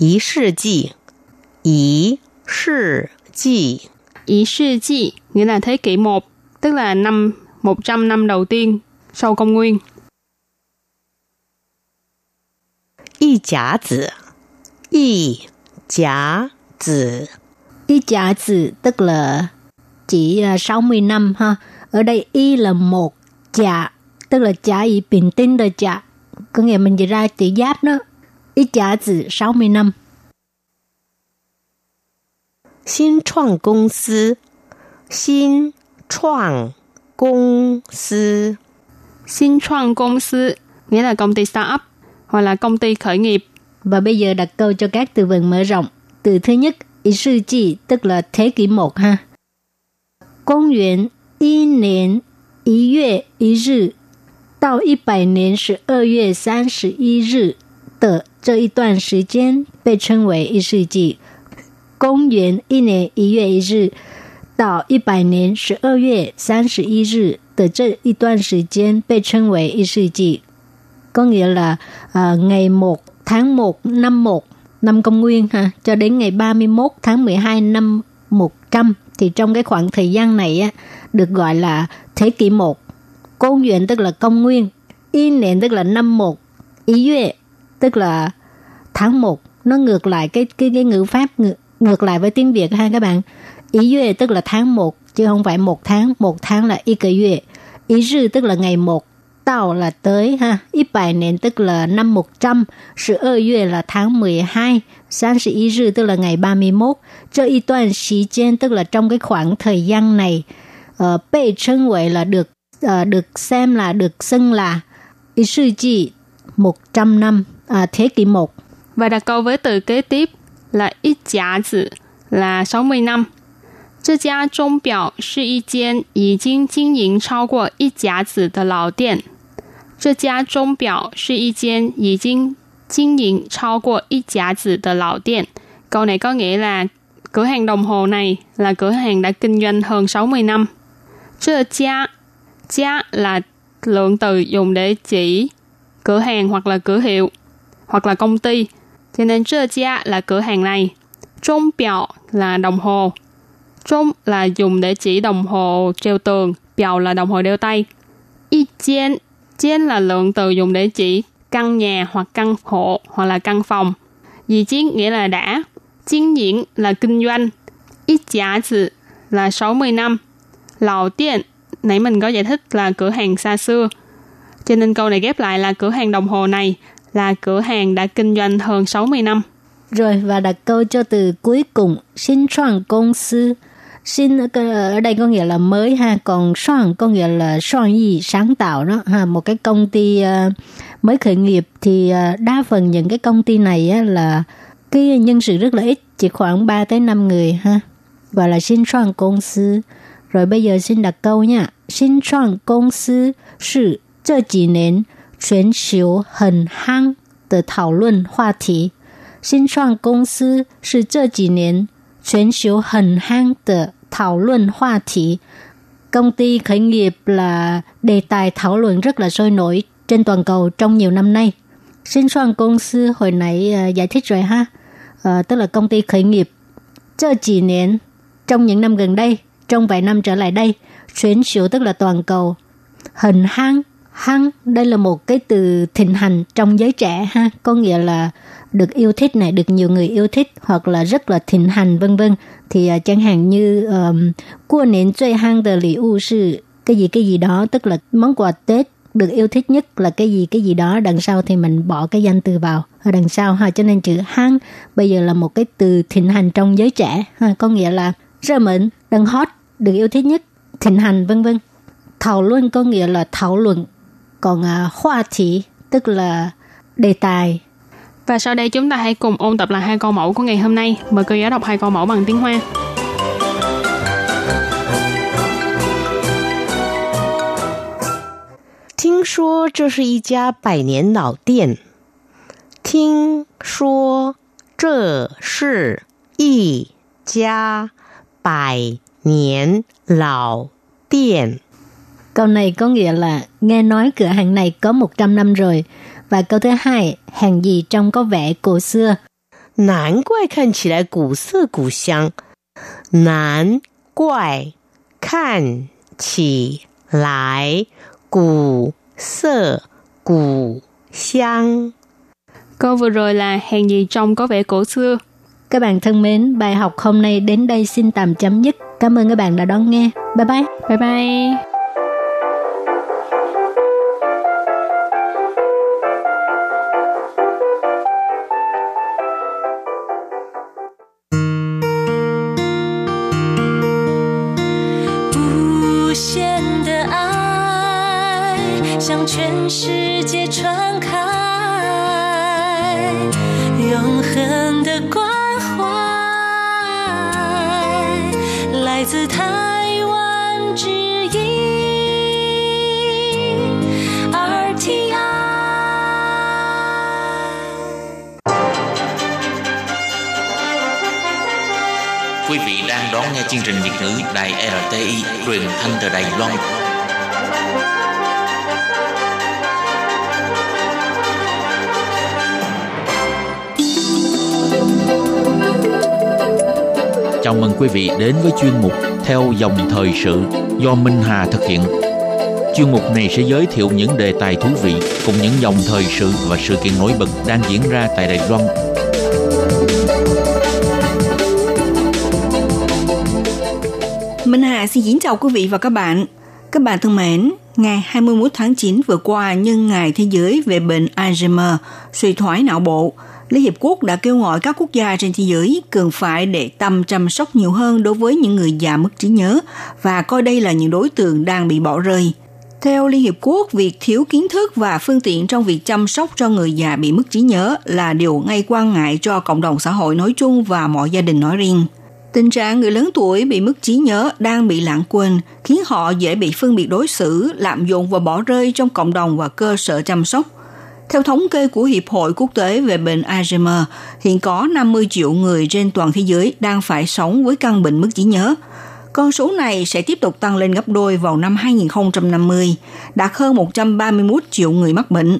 一世纪， ý sự gì ý sự gì? Nghĩa là thế kỷ 1 tức là năm 100 năm đầu tiên sau công nguyên. y giả tử y giả tử y giả tử tức là chỉ à, 60 năm ha. Ở đây y là một giả tức là giả y bình tinh đời giả có nghĩa mình chỉ ra chữ giáp đó. Y giả tử 60 năm. 新创公司，新创公司， Xin Chuan công sư nghĩa là công ty startup hoặc là công ty khởi nghiệp. Và bây giờ đặt câu cho các từ vựng mở rộng. từ thứ nhất, ý sư纪, tức là thế kỷ 1 ha. Công 元一年一月一日到一百年十二月三十一日的这一段时间被称为一世纪。 公元一年一月一日到一百年十二月三十一日的这一段时间被称为一世纪。có nghĩa là uh, ngày 1 tháng 1 năm 1 năm công nguyên ha cho đến ngày 31 tháng 12 năm 100 thì trong cái khoảng thời gian này á được gọi là thế kỷ 1. Công nguyên tức là công nguyên, y niên tức là năm 1, ý yue tức là tháng 1. Nó ngược lại cái cái cái ngữ pháp ngược, ngược lại với tiếng Việt ha các bạn. Ý yue tức là tháng 1 chứ không phải một tháng, một tháng là y cái yue. Ý rư tức là ngày 1, Tao là tới ha, Ý bài nền tức là năm 100, sự ơ yue là tháng 12, Sáng sĩ ý rư tức là ngày 31. Cho y toàn xí gian tức là trong cái khoảng thời gian này, ờ, uh, bị 称 vậy là được uh, được xem là được xưng là ý sư chỉ 100 năm, à, thế kỷ 1. Và đặt câu với từ kế tiếp là ít giá tử là 60 năm. 这家钟表是一间已经经营超过一甲子的老店。这家钟表是一间已经经营超过一甲子的老店. Câu này có nghĩa là cửa hàng đồng hồ này là cửa hàng đã kinh doanh hơn 60 năm. Chơ gia, gia là lượng từ dùng để chỉ cửa hàng hoặc là cửa hiệu hoặc là công ty. Cho nên chơ gia là cửa hàng này. Trung biểu là đồng hồ. Trung là dùng để chỉ đồng hồ treo tường. Biểu là đồng hồ đeo tay. Y chén, chén là lượng từ dùng để chỉ căn nhà hoặc căn hộ hoặc là căn phòng. Dì chiến nghĩa là đã. Kinh diễn là kinh doanh. Y giá trị là 60 năm. Lào tiện, nãy mình có giải thích là cửa hàng xa xưa. Cho nên câu này ghép lại là cửa hàng đồng hồ này là cửa hàng đã kinh doanh hơn 60 năm. Rồi và đặt câu cho từ cuối cùng, sinh创公司 Xin ở đây có nghĩa là mới ha, còn soạn có nghĩa là soạn gì sáng tạo đó ha, một cái công ty uh, mới khởi nghiệp thì uh, đa phần những cái công ty này á, là cái nhân sự rất là ít, chỉ khoảng 3 tới 5 người ha. Gọi là xin soạn công sư. Rồi bây giờ xin đặt câu nha. Xin soạn công sư 是这几年 全球很夯的讨论话题。新创公司是这几年全球很夯的讨论话题. Công ty khởi nghiệp là đề tài thảo luận rất là sôi nổi trên toàn cầu trong nhiều năm nay. Sinh soạn công sư hồi nãy uh, giải thích rồi ha. Uh, tức là công ty khởi nghiệp. Chơ chỉ niên, trong những năm gần đây, trong vài năm trở lại đây, chuyển siêu tức là toàn cầu. Hình hăng, Hăng, đây là một cái từ thịnh hành trong giới trẻ ha, có nghĩa là được yêu thích này, được nhiều người yêu thích hoặc là rất là thịnh hành vân vân. Thì uh, chẳng hạn như cua nến chơi hăng từ lì u sư cái gì cái gì đó, tức là món quà Tết được yêu thích nhất là cái gì cái gì đó đằng sau thì mình bỏ cái danh từ vào. Ở đằng sau ha cho nên chữ hăng bây giờ là một cái từ thịnh hành trong giới trẻ ha. Có nghĩa là rất mệnh đang hot được yêu thích nhất thịnh hành vân vân. Thảo luận có nghĩa là thảo luận còn uh, hoa chỉ tức là đề tài và sau đây chúng ta hãy cùng ôn tập lại hai câu mẫu của ngày hôm nay. Mời cô giáo đọc hai câu mẫu bằng tiếng Hoa. Tiếng Câu này có nghĩa là nghe nói cửa hàng này có 100 năm rồi. Và câu thứ hai, hàng gì trông có vẻ cổ xưa. Nán quài khăn chỉ lại cổ xưa cổ xăng. Nán quài khăn chỉ lại cổ xưa cổ xăng. Câu vừa rồi là hàng gì trông có vẻ cổ xưa. Các bạn thân mến, bài học hôm nay đến đây xin tạm chấm dứt. Cảm ơn các bạn đã đón nghe. Bye bye. Bye bye. 全世界传开，永恒的关怀，来自台湾之音 RTI。quý vị đang đón nghe chương trình Việt ngữ đài RTI, quyền thanh từ đài Long. Chào mừng quý vị đến với chuyên mục Theo dòng thời sự do Minh Hà thực hiện. Chuyên mục này sẽ giới thiệu những đề tài thú vị cùng những dòng thời sự và sự kiện nổi bật đang diễn ra tại Đài Loan Minh Hà xin kính chào quý vị và các bạn. Các bạn thân mến, ngày 21 tháng 9 vừa qua nhân ngày thế giới về bệnh Alzheimer, suy thoái não bộ, Liên Hiệp Quốc đã kêu gọi các quốc gia trên thế giới cần phải để tâm chăm sóc nhiều hơn đối với những người già mất trí nhớ và coi đây là những đối tượng đang bị bỏ rơi. Theo Liên Hiệp Quốc, việc thiếu kiến thức và phương tiện trong việc chăm sóc cho người già bị mất trí nhớ là điều ngay quan ngại cho cộng đồng xã hội nói chung và mọi gia đình nói riêng. Tình trạng người lớn tuổi bị mất trí nhớ đang bị lãng quên, khiến họ dễ bị phân biệt đối xử, lạm dụng và bỏ rơi trong cộng đồng và cơ sở chăm sóc. Theo thống kê của Hiệp hội Quốc tế về bệnh Alzheimer, hiện có 50 triệu người trên toàn thế giới đang phải sống với căn bệnh mất trí nhớ. Con số này sẽ tiếp tục tăng lên gấp đôi vào năm 2050, đạt hơn 131 triệu người mắc bệnh.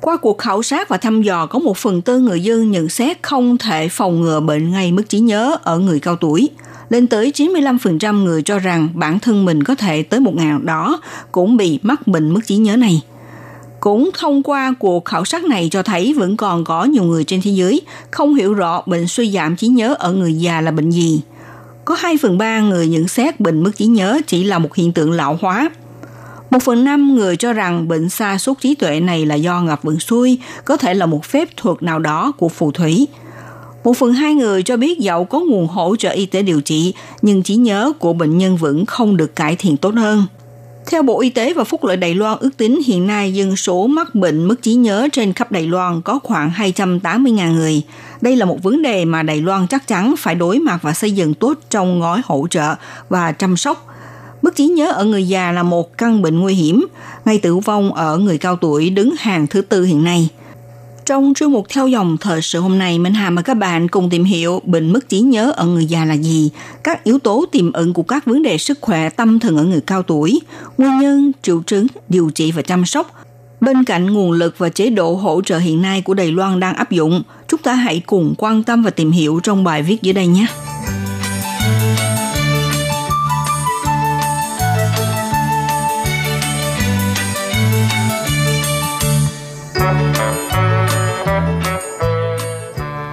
Qua cuộc khảo sát và thăm dò có một phần tư người dân nhận xét không thể phòng ngừa bệnh ngay mất trí nhớ ở người cao tuổi. Lên tới 95% người cho rằng bản thân mình có thể tới một ngày đó cũng bị mắc bệnh mất trí nhớ này. Cũng thông qua cuộc khảo sát này cho thấy vẫn còn có nhiều người trên thế giới không hiểu rõ bệnh suy giảm trí nhớ ở người già là bệnh gì. Có 2 phần 3 người nhận xét bệnh mất trí nhớ chỉ là một hiện tượng lão hóa. Một phần năm người cho rằng bệnh sa sút trí tuệ này là do ngập vận xuôi, có thể là một phép thuật nào đó của phù thủy. Một phần hai người cho biết dẫu có nguồn hỗ trợ y tế điều trị, nhưng trí nhớ của bệnh nhân vẫn không được cải thiện tốt hơn. Theo Bộ Y tế và Phúc lợi Đài Loan ước tính hiện nay dân số mắc bệnh mất trí nhớ trên khắp Đài Loan có khoảng 280.000 người. Đây là một vấn đề mà Đài Loan chắc chắn phải đối mặt và xây dựng tốt trong gói hỗ trợ và chăm sóc. Mất trí nhớ ở người già là một căn bệnh nguy hiểm, ngay tử vong ở người cao tuổi đứng hàng thứ tư hiện nay – trong chuyên mục theo dòng thời sự hôm nay, Minh Hà mời các bạn cùng tìm hiểu bệnh mất trí nhớ ở người già là gì, các yếu tố tiềm ẩn của các vấn đề sức khỏe tâm thần ở người cao tuổi, nguyên nhân, triệu chứng, điều trị và chăm sóc. Bên cạnh nguồn lực và chế độ hỗ trợ hiện nay của Đài Loan đang áp dụng, chúng ta hãy cùng quan tâm và tìm hiểu trong bài viết dưới đây nhé.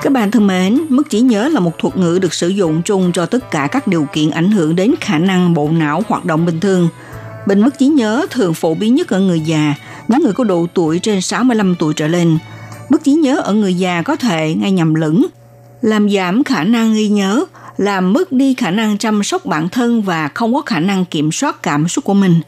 Các bạn thân mến, mất trí nhớ là một thuật ngữ được sử dụng chung cho tất cả các điều kiện ảnh hưởng đến khả năng bộ não hoạt động bình thường. Bệnh mất trí nhớ thường phổ biến nhất ở người già, những người có độ tuổi trên 65 tuổi trở lên. Mất trí nhớ ở người già có thể ngay nhầm lẫn, làm giảm khả năng ghi nhớ, làm mất đi khả năng chăm sóc bản thân và không có khả năng kiểm soát cảm xúc của mình.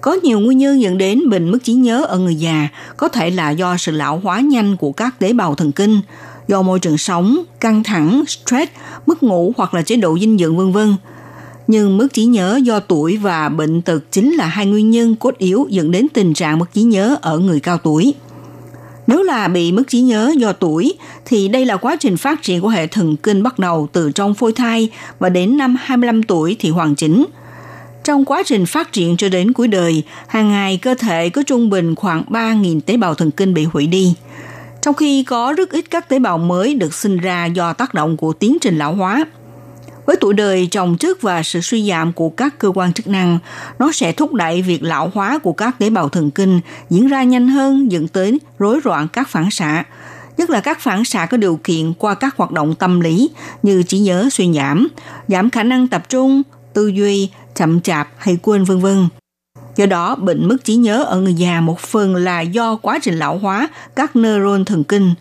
Có nhiều nguyên nhân dẫn đến bệnh mất trí nhớ ở người già, có thể là do sự lão hóa nhanh của các tế bào thần kinh, do môi trường sống, căng thẳng, stress, mất ngủ hoặc là chế độ dinh dưỡng vân vân. Nhưng mất trí nhớ do tuổi và bệnh tật chính là hai nguyên nhân cốt yếu dẫn đến tình trạng mất trí nhớ ở người cao tuổi. Nếu là bị mất trí nhớ do tuổi, thì đây là quá trình phát triển của hệ thần kinh bắt đầu từ trong phôi thai và đến năm 25 tuổi thì hoàn chỉnh. Trong quá trình phát triển cho đến cuối đời, hàng ngày cơ thể có trung bình khoảng 3.000 tế bào thần kinh bị hủy đi – trong khi có rất ít các tế bào mới được sinh ra do tác động của tiến trình lão hóa. Với tuổi đời chồng trước và sự suy giảm của các cơ quan chức năng, nó sẽ thúc đẩy việc lão hóa của các tế bào thần kinh diễn ra nhanh hơn dẫn tới rối loạn các phản xạ, nhất là các phản xạ có điều kiện qua các hoạt động tâm lý như trí nhớ suy giảm, giảm khả năng tập trung, tư duy, chậm chạp hay quên vân vân. Do đó, bệnh mất trí nhớ ở người già một phần là do quá trình lão hóa các neuron thần kinh.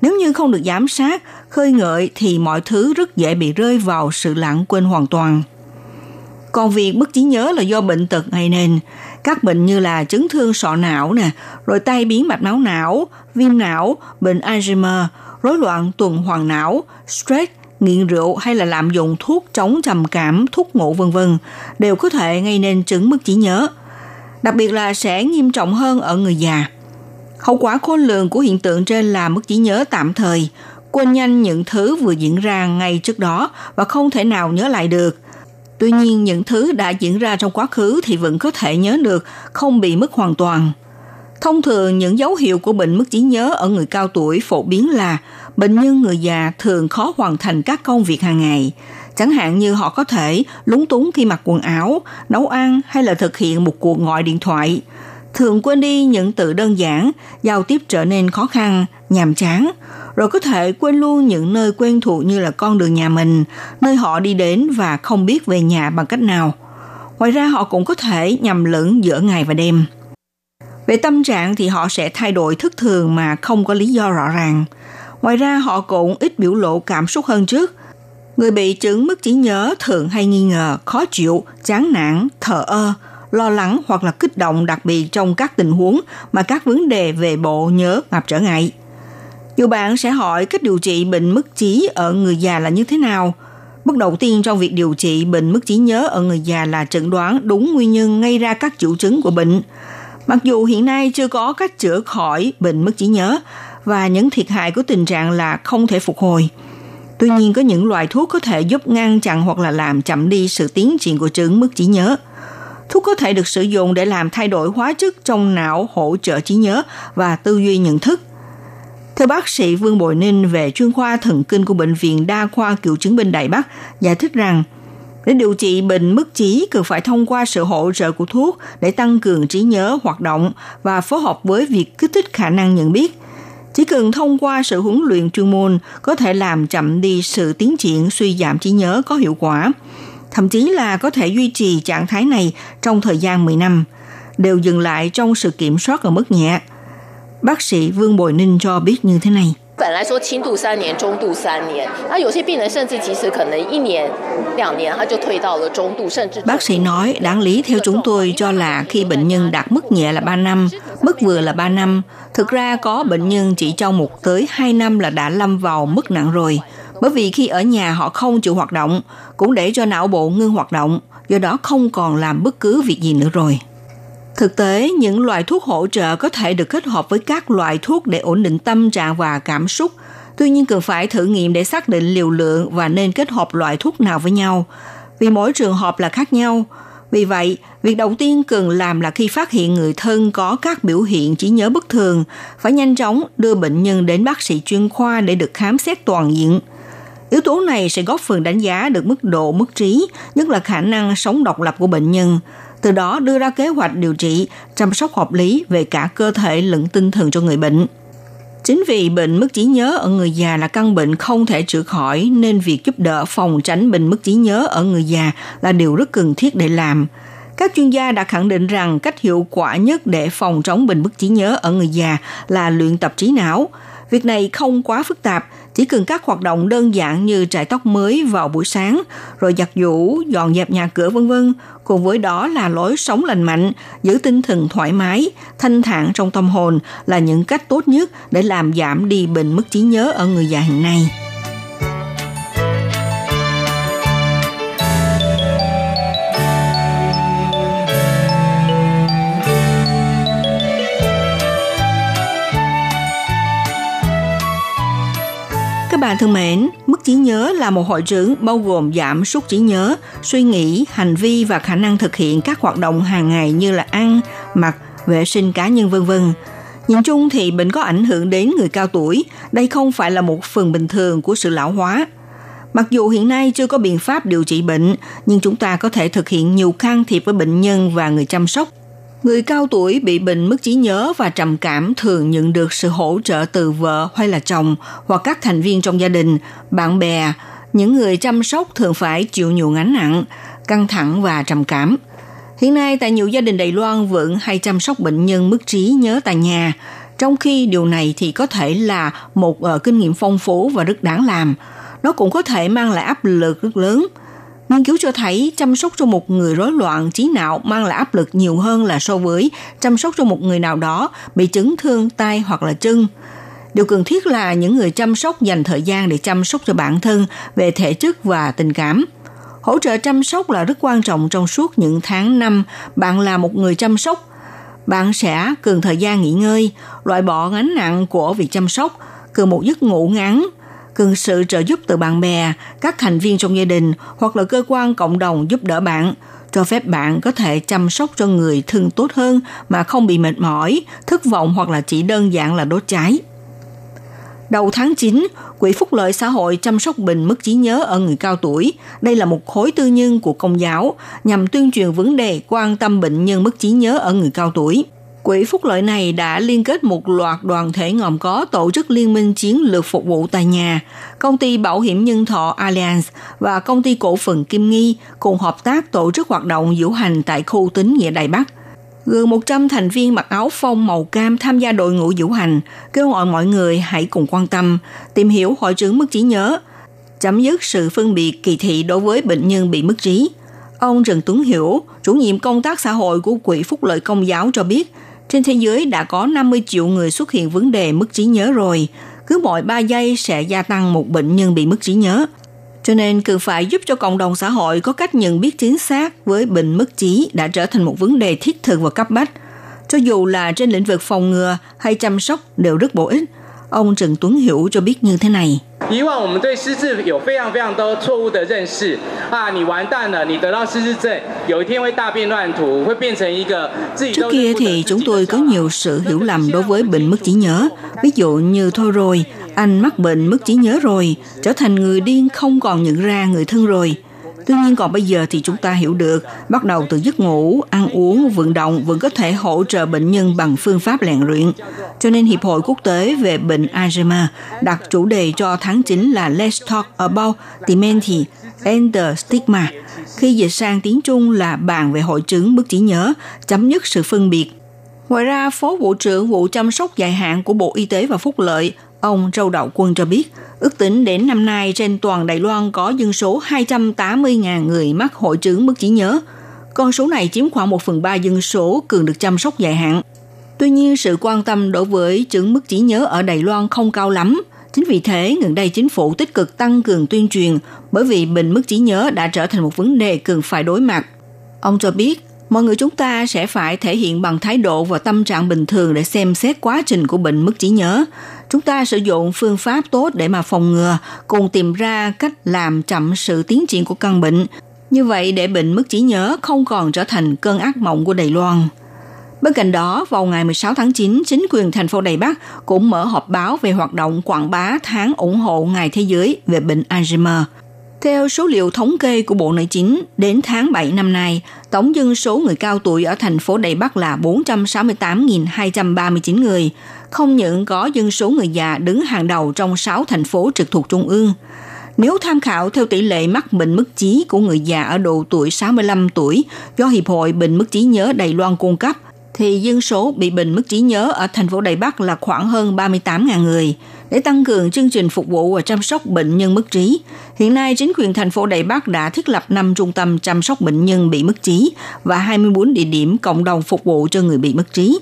Nếu như không được giám sát, khơi ngợi thì mọi thứ rất dễ bị rơi vào sự lãng quên hoàn toàn. Còn việc mất trí nhớ là do bệnh tật gây nên. Các bệnh như là chấn thương sọ não nè, rồi tai biến mạch máu não, viêm não, bệnh Alzheimer, rối loạn tuần hoàn não, stress, nghiện rượu hay là lạm dụng thuốc chống trầm cảm, thuốc ngủ vân vân đều có thể gây nên chứng mất trí nhớ. Đặc biệt là sẽ nghiêm trọng hơn ở người già. Hậu quả khôn lường của hiện tượng trên là mất trí nhớ tạm thời, quên nhanh những thứ vừa diễn ra ngay trước đó và không thể nào nhớ lại được. Tuy nhiên, những thứ đã diễn ra trong quá khứ thì vẫn có thể nhớ được, không bị mất hoàn toàn. Thông thường, những dấu hiệu của bệnh mất trí nhớ ở người cao tuổi phổ biến là bệnh nhân người già thường khó hoàn thành các công việc hàng ngày, chẳng hạn như họ có thể lúng túng khi mặc quần áo, nấu ăn hay là thực hiện một cuộc gọi điện thoại. Thường quên đi những từ đơn giản, giao tiếp trở nên khó khăn, nhàm chán, rồi có thể quên luôn những nơi quen thuộc như là con đường nhà mình, nơi họ đi đến và không biết về nhà bằng cách nào. Ngoài ra họ cũng có thể nhầm lẫn giữa ngày và đêm. Về tâm trạng thì họ sẽ thay đổi thất thường mà không có lý do rõ ràng. Ngoài ra họ cũng ít biểu lộ cảm xúc hơn trước. Người bị chứng mất trí nhớ thường hay nghi ngờ, khó chịu, chán nản, thờ ơ, lo lắng hoặc là kích động đặc biệt trong các tình huống mà các vấn đề về bộ nhớ gặp trở ngại. Dù bạn sẽ hỏi cách điều trị bệnh mất trí ở người già là như thế nào, Bước đầu tiên trong việc điều trị bệnh mất trí nhớ ở người già là chẩn đoán đúng nguyên nhân gây ra các triệu chứng của bệnh. Mặc dù hiện nay chưa có cách chữa khỏi bệnh mất trí nhớ, và những thiệt hại của tình trạng là không thể phục hồi. Tuy nhiên, có những loại thuốc có thể giúp ngăn chặn hoặc là làm chậm đi sự tiến triển của chứng mất trí nhớ. Thuốc có thể được sử dụng để làm thay đổi hóa chất trong não hỗ trợ trí nhớ và tư duy nhận thức. Theo bác sĩ Vương Bội Ninh về chuyên khoa thần kinh của Bệnh viện Đa khoa Cựu chứng binh Đại Bắc, giải thích rằng để điều trị bệnh mất trí cần phải thông qua sự hỗ trợ của thuốc để tăng cường trí nhớ hoạt động và phối hợp với việc kích thích khả năng nhận biết. Chỉ cần thông qua sự huấn luyện chuyên môn có thể làm chậm đi sự tiến triển suy giảm trí nhớ có hiệu quả. Thậm chí là có thể duy trì trạng thái này trong thời gian 10 năm, đều dừng lại trong sự kiểm soát ở mức nhẹ. Bác sĩ Vương Bồi Ninh cho biết như thế này. 本来说轻度三年、中度三年，那有些病人甚至其实可能一年、两年他就退到了中度，甚至 Bác sĩ nói, đáng lý theo chúng tôi cho là khi bệnh nhân đạt mức nhẹ là 3 năm, mức vừa là 3 năm, thực ra có bệnh nhân chỉ trong một tới 2 năm là đã lâm vào mức nặng rồi. Bởi vì khi ở nhà họ không chịu hoạt động, cũng để cho não bộ ngưng hoạt động, do đó không còn làm bất cứ việc gì nữa rồi. Thực tế, những loại thuốc hỗ trợ có thể được kết hợp với các loại thuốc để ổn định tâm trạng và cảm xúc. Tuy nhiên cần phải thử nghiệm để xác định liều lượng và nên kết hợp loại thuốc nào với nhau, vì mỗi trường hợp là khác nhau. Vì vậy, việc đầu tiên cần làm là khi phát hiện người thân có các biểu hiện trí nhớ bất thường, phải nhanh chóng đưa bệnh nhân đến bác sĩ chuyên khoa để được khám xét toàn diện. Yếu tố này sẽ góp phần đánh giá được mức độ mất trí, nhất là khả năng sống độc lập của bệnh nhân, từ đó đưa ra kế hoạch điều trị, chăm sóc hợp lý về cả cơ thể lẫn tinh thần cho người bệnh. Chính vì bệnh mất trí nhớ ở người già là căn bệnh không thể chữa khỏi nên việc giúp đỡ phòng tránh bệnh mất trí nhớ ở người già là điều rất cần thiết để làm. Các chuyên gia đã khẳng định rằng cách hiệu quả nhất để phòng chống bệnh mất trí nhớ ở người già là luyện tập trí não. Việc này không quá phức tạp, chỉ cần các hoạt động đơn giản như trải tóc mới vào buổi sáng, rồi giặt giũ, dọn dẹp nhà cửa vân vân, cùng với đó là lối sống lành mạnh, giữ tinh thần thoải mái, thanh thản trong tâm hồn là những cách tốt nhất để làm giảm đi bệnh mất trí nhớ ở người già hiện nay. Bạn thân mến, mức trí nhớ là một hội chứng bao gồm giảm sút trí nhớ, suy nghĩ, hành vi và khả năng thực hiện các hoạt động hàng ngày như là ăn, mặc, vệ sinh cá nhân vân vân. Nhìn chung thì bệnh có ảnh hưởng đến người cao tuổi, đây không phải là một phần bình thường của sự lão hóa. Mặc dù hiện nay chưa có biện pháp điều trị bệnh, nhưng chúng ta có thể thực hiện nhiều can thiệp với bệnh nhân và người chăm sóc Người cao tuổi bị bệnh mất trí nhớ và trầm cảm thường nhận được sự hỗ trợ từ vợ hay là chồng hoặc các thành viên trong gia đình, bạn bè. Những người chăm sóc thường phải chịu nhiều gánh nặng, căng thẳng và trầm cảm. Hiện nay tại nhiều gia đình Đài Loan vẫn hay chăm sóc bệnh nhân mất trí nhớ tại nhà, trong khi điều này thì có thể là một uh, kinh nghiệm phong phú và rất đáng làm. Nó cũng có thể mang lại áp lực rất lớn – Nghiên cứu cho thấy chăm sóc cho một người rối loạn trí não mang lại áp lực nhiều hơn là so với chăm sóc cho một người nào đó bị chấn thương tay hoặc là chân. Điều cần thiết là những người chăm sóc dành thời gian để chăm sóc cho bản thân về thể chất và tình cảm. Hỗ trợ chăm sóc là rất quan trọng trong suốt những tháng năm bạn là một người chăm sóc. Bạn sẽ cần thời gian nghỉ ngơi, loại bỏ gánh nặng của việc chăm sóc, cần một giấc ngủ ngắn, cần sự trợ giúp từ bạn bè, các thành viên trong gia đình hoặc là cơ quan cộng đồng giúp đỡ bạn, cho phép bạn có thể chăm sóc cho người thân tốt hơn mà không bị mệt mỏi, thất vọng hoặc là chỉ đơn giản là đốt cháy. Đầu tháng 9, Quỹ Phúc lợi xã hội chăm sóc bệnh mất trí nhớ ở người cao tuổi. Đây là một khối tư nhân của công giáo nhằm tuyên truyền vấn đề quan tâm bệnh nhân mất trí nhớ ở người cao tuổi. Quỹ phúc lợi này đã liên kết một loạt đoàn thể ngầm có tổ chức liên minh chiến lược phục vụ tại nhà, công ty bảo hiểm nhân thọ Allianz và công ty cổ phần Kim Nghi cùng hợp tác tổ chức hoạt động diễu hành tại khu tính nghĩa Đài Bắc. Gần 100 thành viên mặc áo phông màu cam tham gia đội ngũ diễu hành, kêu gọi mọi người hãy cùng quan tâm, tìm hiểu hội chứng mất trí nhớ, chấm dứt sự phân biệt kỳ thị đối với bệnh nhân bị mất trí. Ông Trần Tuấn Hiểu, chủ nhiệm công tác xã hội của Quỹ Phúc lợi Công giáo cho biết, trên thế giới đã có 50 triệu người xuất hiện vấn đề mất trí nhớ rồi. Cứ mỗi 3 giây sẽ gia tăng một bệnh nhân bị mất trí nhớ. Cho nên cần phải giúp cho cộng đồng xã hội có cách nhận biết chính xác với bệnh mất trí đã trở thành một vấn đề thiết thực và cấp bách. Cho dù là trên lĩnh vực phòng ngừa hay chăm sóc đều rất bổ ích. Ông Trần Tuấn Hiểu cho biết như thế này. 以往我们对失智有非常非常多错误的认识啊，你完蛋了，你得到失智症，有一天会大变乱途，会变成一个自己 Trước 都 kia 认不得 thì 失 chúng 智 tôi 的 có 小孩 nhiều sự hiểu lầm đối với bệnh mất trí nhớ. Ví dụ như thôi rồi, anh mắc bệnh mất trí nhớ rồi, trở thành người điên không còn nhận ra người thân rồi. Tuy nhiên còn bây giờ thì chúng ta hiểu được, bắt đầu từ giấc ngủ, ăn uống, vận động vẫn có thể hỗ trợ bệnh nhân bằng phương pháp rèn luyện. Cho nên Hiệp hội Quốc tế về bệnh Alzheimer đặt chủ đề cho tháng 9 là Let's Talk About Dementia and the Stigma. Khi dịch sang tiếng Trung là bàn về hội chứng mất trí nhớ, chấm dứt sự phân biệt Ngoài ra, Phó Vụ trưởng Vụ chăm sóc dài hạn của Bộ Y tế và Phúc lợi, ông Châu Đạo Quân cho biết, ước tính đến năm nay trên toàn Đài Loan có dân số 280.000 người mắc hội chứng mất trí nhớ. Con số này chiếm khoảng 1 phần 3 dân số cần được chăm sóc dài hạn. Tuy nhiên, sự quan tâm đối với chứng mất trí nhớ ở Đài Loan không cao lắm. Chính vì thế, gần đây chính phủ tích cực tăng cường tuyên truyền bởi vì bệnh mất trí nhớ đã trở thành một vấn đề cần phải đối mặt. Ông cho biết, mọi người chúng ta sẽ phải thể hiện bằng thái độ và tâm trạng bình thường để xem xét quá trình của bệnh mất trí nhớ. Chúng ta sử dụng phương pháp tốt để mà phòng ngừa, cùng tìm ra cách làm chậm sự tiến triển của căn bệnh. Như vậy để bệnh mất trí nhớ không còn trở thành cơn ác mộng của Đài Loan. Bên cạnh đó, vào ngày 16 tháng 9, chính quyền thành phố Đài Bắc cũng mở họp báo về hoạt động quảng bá tháng ủng hộ Ngày Thế giới về bệnh Alzheimer. Theo số liệu thống kê của Bộ Nội chính, đến tháng 7 năm nay, tổng dân số người cao tuổi ở thành phố Đài Bắc là 468.239 người, không những có dân số người già đứng hàng đầu trong 6 thành phố trực thuộc Trung ương. Nếu tham khảo theo tỷ lệ mắc bệnh mất trí của người già ở độ tuổi 65 tuổi do Hiệp hội Bệnh mất trí nhớ Đài Loan cung cấp, thì dân số bị bệnh mất trí nhớ ở thành phố Đài Bắc là khoảng hơn 38.000 người. Để tăng cường chương trình phục vụ và chăm sóc bệnh nhân mất trí, hiện nay chính quyền thành phố Đài Bắc đã thiết lập 5 trung tâm chăm sóc bệnh nhân bị mất trí và 24 địa điểm cộng đồng phục vụ cho người bị mất trí.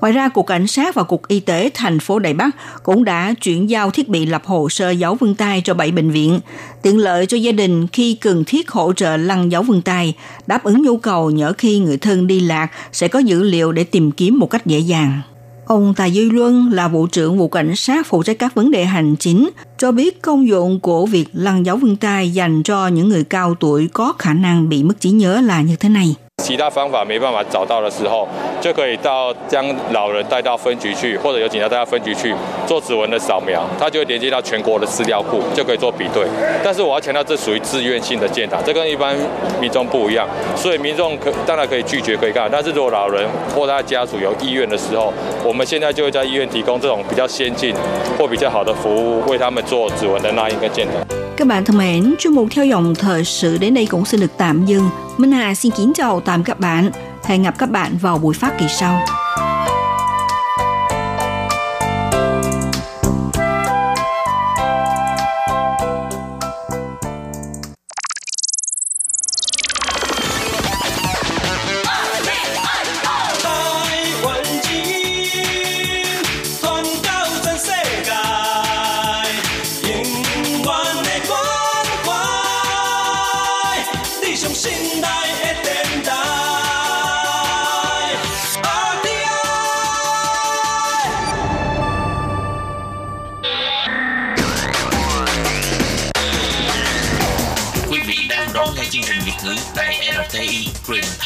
Ngoài ra, Cục Cảnh sát và Cục Y tế thành phố Đài Bắc cũng đã chuyển giao thiết bị lập hồ sơ dấu vân tay cho 7 bệnh viện, tiện lợi cho gia đình khi cần thiết hỗ trợ lăn dấu vân tay, đáp ứng nhu cầu nhỡ khi người thân đi lạc sẽ có dữ liệu để tìm kiếm một cách dễ dàng. Ông Tài Duy Luân là vụ trưởng vụ cảnh sát phụ trách các vấn đề hành chính, cho biết công dụng của việc lăn dấu vân tay dành cho những người cao tuổi có khả năng bị mất trí nhớ là như thế này. 其他方法没办法找到的时候，就可以到将老人带到分局去，或者有警察带到分局去做指纹的扫描，它就会连接到全国的资料库，就可以做比对。但是我要强调，这属于自愿性的建档，这跟一般民众不一样，所以民众可当然可以拒绝可以干，但是如果老人或他家属有意愿的时候，我们现在就会在医院提供这种比较先进或比较好的服务，为他们做指纹的那一个建档。Các bạn thân mến, chuyên mục theo dòng thời sự đến đây cũng xin được tạm dừng. Minh Hà xin kính chào tạm các bạn. Hẹn gặp các bạn vào buổi phát kỳ sau.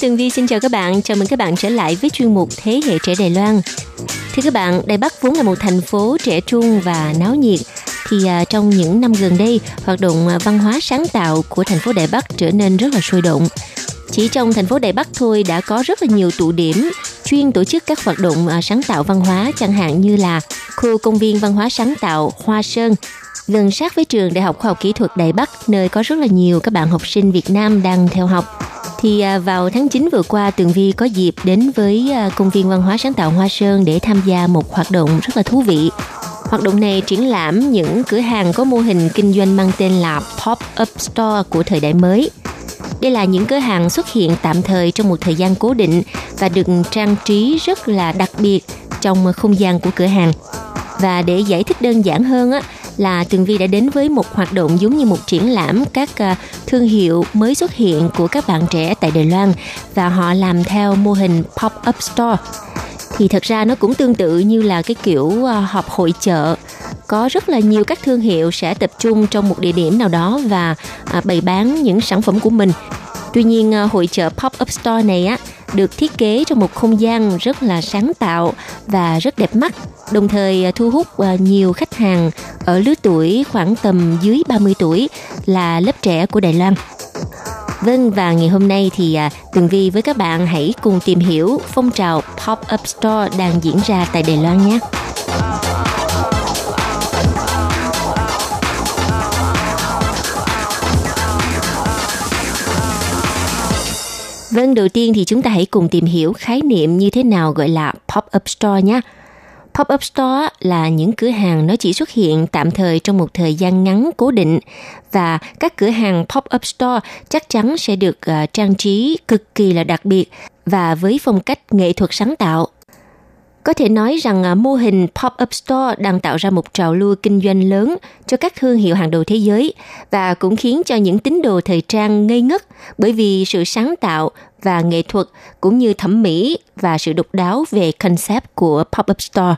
Tường Vi xin chào các bạn. Chào mừng các bạn trở lại với chuyên mục Thế hệ trẻ Đài Loan. Thưa các bạn, Đài Bắc vốn là một thành phố trẻ trung và náo nhiệt. Thì à, trong những năm gần đây, hoạt động à, văn hóa sáng tạo của thành phố Đài Bắc trở nên rất là sôi động. Chỉ trong thành phố Đài Bắc thôi đã có rất là nhiều tụ điểm chuyên tổ chức các hoạt động à, sáng tạo văn hóa chẳng hạn như là khu công viên văn hóa sáng tạo Hoa Sơn gần sát với trường Đại học Khoa học Kỹ thuật Đài Bắc nơi có rất là nhiều các bạn học sinh Việt Nam đang theo học. Thì à, vào tháng 9 vừa qua, Tường Vi có dịp đến với à, công viên văn hóa sáng tạo Hoa Sơn để tham gia một hoạt động rất là thú vị. Hoạt động này triển lãm những cửa hàng có mô hình kinh doanh mang tên là Pop-up Store của thời đại mới. Đây là những cửa hàng xuất hiện tạm thời trong một thời gian cố định và được trang trí rất là đặc biệt trong không gian của cửa hàng. Và để giải thích đơn giản hơn á, là Tường Vi đã đến với một hoạt động giống như một triển lãm các ờ, thương hiệu mới xuất hiện của các bạn trẻ tại Đài Loan và họ làm theo mô hình pop-up store. Thì thật ra nó cũng tương tự như là cái kiểu ờ, họp hội chợ có rất là nhiều các thương hiệu sẽ tập trung trong một địa điểm nào đó và à, bày bán những sản phẩm của mình. Tuy nhiên ờ, hội chợ pop-up store này á được thiết kế trong một không gian rất là sáng tạo và rất đẹp mắt, đồng thời ờ, thu hút ờ, nhiều khách hàng ở lứa tuổi khoảng tầm dưới 30 tuổi là lớp trẻ của Đài Loan. Vâng và ngày hôm nay thì à, Tường Vi với các bạn hãy cùng tìm hiểu phong trào pop-up store đang diễn ra tại Đài Loan nhé. Vâng, đầu tiên thì chúng ta hãy cùng tìm hiểu khái niệm như thế nào gọi là pop-up store nhé. Pop-up store là những cửa hàng nó chỉ xuất hiện tạm thời trong một thời gian ngắn cố định và các cửa hàng pop-up store chắc chắn sẽ được à, trang trí cực kỳ là đặc biệt và với phong cách nghệ thuật sáng tạo. Có thể nói rằng à, mô hình pop-up store đang tạo ra một trào lưu kinh doanh lớn cho các thương hiệu hàng đầu thế giới và cũng khiến cho những tín đồ thời trang ngây ngất bởi vì sự sáng tạo và nghệ thuật cũng như thẩm mỹ và sự độc đáo về concept của pop-up store.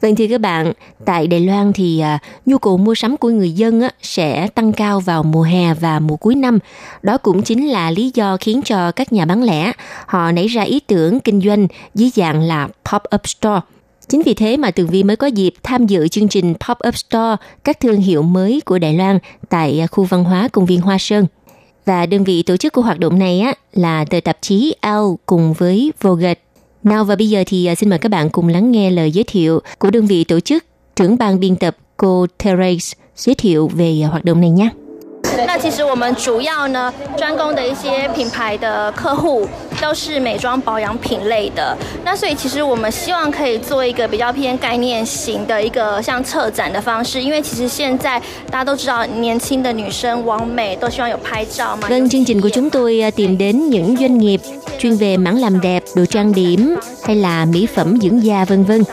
Vâng thưa các bạn, tại Đài Loan thì à, nhu cầu mua sắm của người dân á, sẽ tăng cao vào mùa hè và mùa cuối năm. Đó cũng chính là lý do khiến cho các nhà bán lẻ họ nảy ra ý tưởng kinh doanh dưới dạng là pop-up store. Chính vì thế mà Tường Vi mới có dịp tham dự chương trình Pop-up Store các thương hiệu mới của Đài Loan tại à, khu văn hóa công viên Hoa Sơn. Và đơn vị tổ chức của hoạt động này á, là tờ tạp chí Elle cùng với Vogue nào và bây giờ thì à, xin mời các bạn cùng lắng nghe lời giới thiệu của đơn vị tổ chức trưởng ban biên tập cô Therese giới thiệu về à, hoạt động này nhé. 那其实我们主要呢，专攻的一些品牌的客户 都是美妆保养品类的。那所以其实我们希望可以做一个比较偏概念型的一个像策展的方式，因为其实现在大家都知道，年轻的女生完美都希望有拍照嘛。 Vâng, chương trình của chúng tôi à, tìm đến những doanh nghiệp chuyên về mảng làm đẹp, đồ trang điểm hay là mỹ phẩm dưỡng da vân vân.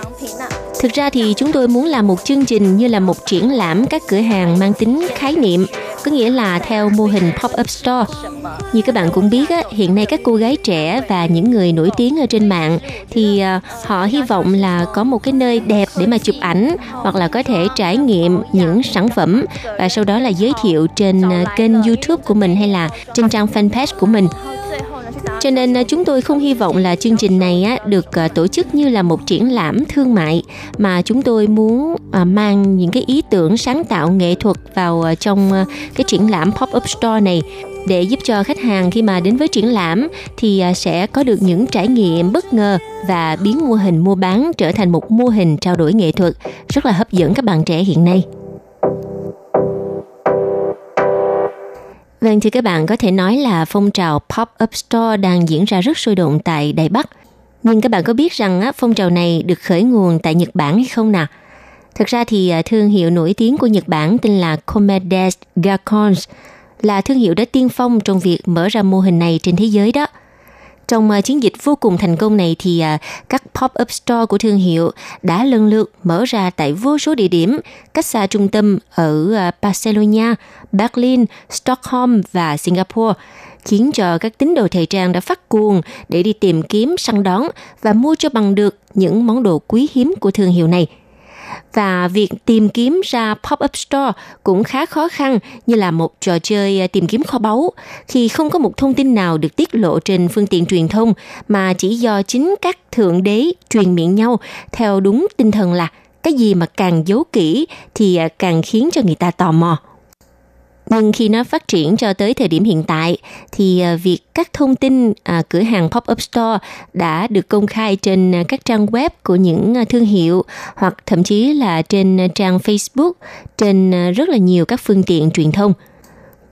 Thực ra thì chúng tôi muốn làm một chương trình như là một triển lãm các cửa hàng mang tính khái niệm, có nghĩa là theo mô hình pop-up store. Như các bạn cũng biết á, hiện nay các cô gái trẻ và những người nổi tiếng ở trên mạng thì ờ, họ hy vọng là có một cái nơi đẹp để mà chụp ảnh hoặc là có thể trải nghiệm những sản phẩm và sau đó là giới thiệu trên ờ, kênh YouTube của mình hay là trên trang fanpage của mình. Cho nên ờ, chúng tôi không hy vọng là chương trình này được tổ chức như là một triển lãm thương mại, mà chúng tôi muốn mang những cái ý tưởng sáng tạo nghệ thuật vào trong cái triển lãm pop-up store này để giúp cho khách hàng khi mà đến với triển lãm thì à, sẽ có được những trải nghiệm bất ngờ và biến mô hình mua bán trở thành một mô hình trao đổi nghệ thuật rất là hấp dẫn các bạn trẻ hiện nay. Vâng, thì các bạn có thể nói là phong trào pop-up store đang diễn ra rất sôi động tại Đài Bắc. Nhưng các bạn có biết rằng á, phong trào này được khởi nguồn tại Nhật Bản hay không nào? Thực ra thì à, thương hiệu nổi tiếng của Nhật Bản tên là Comedes Gakons là thương hiệu đã tiên phong trong việc mở ra mô hình này trên thế giới đó. Trong à, chiến dịch vô cùng thành công này thì à, các pop-up store của thương hiệu đã lần lượt mở ra tại vô số địa điểm cách xa trung tâm ở à, Barcelona, Berlin, Stockholm và Singapore khiến cho các tín đồ thời trang đã phát cuồng để đi tìm kiếm, săn đón và mua cho bằng được những món đồ quý hiếm của thương hiệu này – và việc tìm kiếm ra pop-up store cũng khá khó khăn, như là một trò chơi à, tìm kiếm kho báu khi không có một thông tin nào được tiết lộ trên phương tiện truyền thông, mà chỉ do chính các thượng đế truyền miệng nhau, theo đúng tinh thần là cái gì mà càng giấu kỹ thì à, càng khiến cho người ta tò mò. Nhưng khi nó phát triển cho tới thời điểm hiện tại thì à, việc các thông tin à, cửa hàng pop-up store đã được công khai trên à, các trang web của những à, thương hiệu hoặc thậm chí là trên trang Facebook, trên rất là nhiều các phương tiện truyền thông.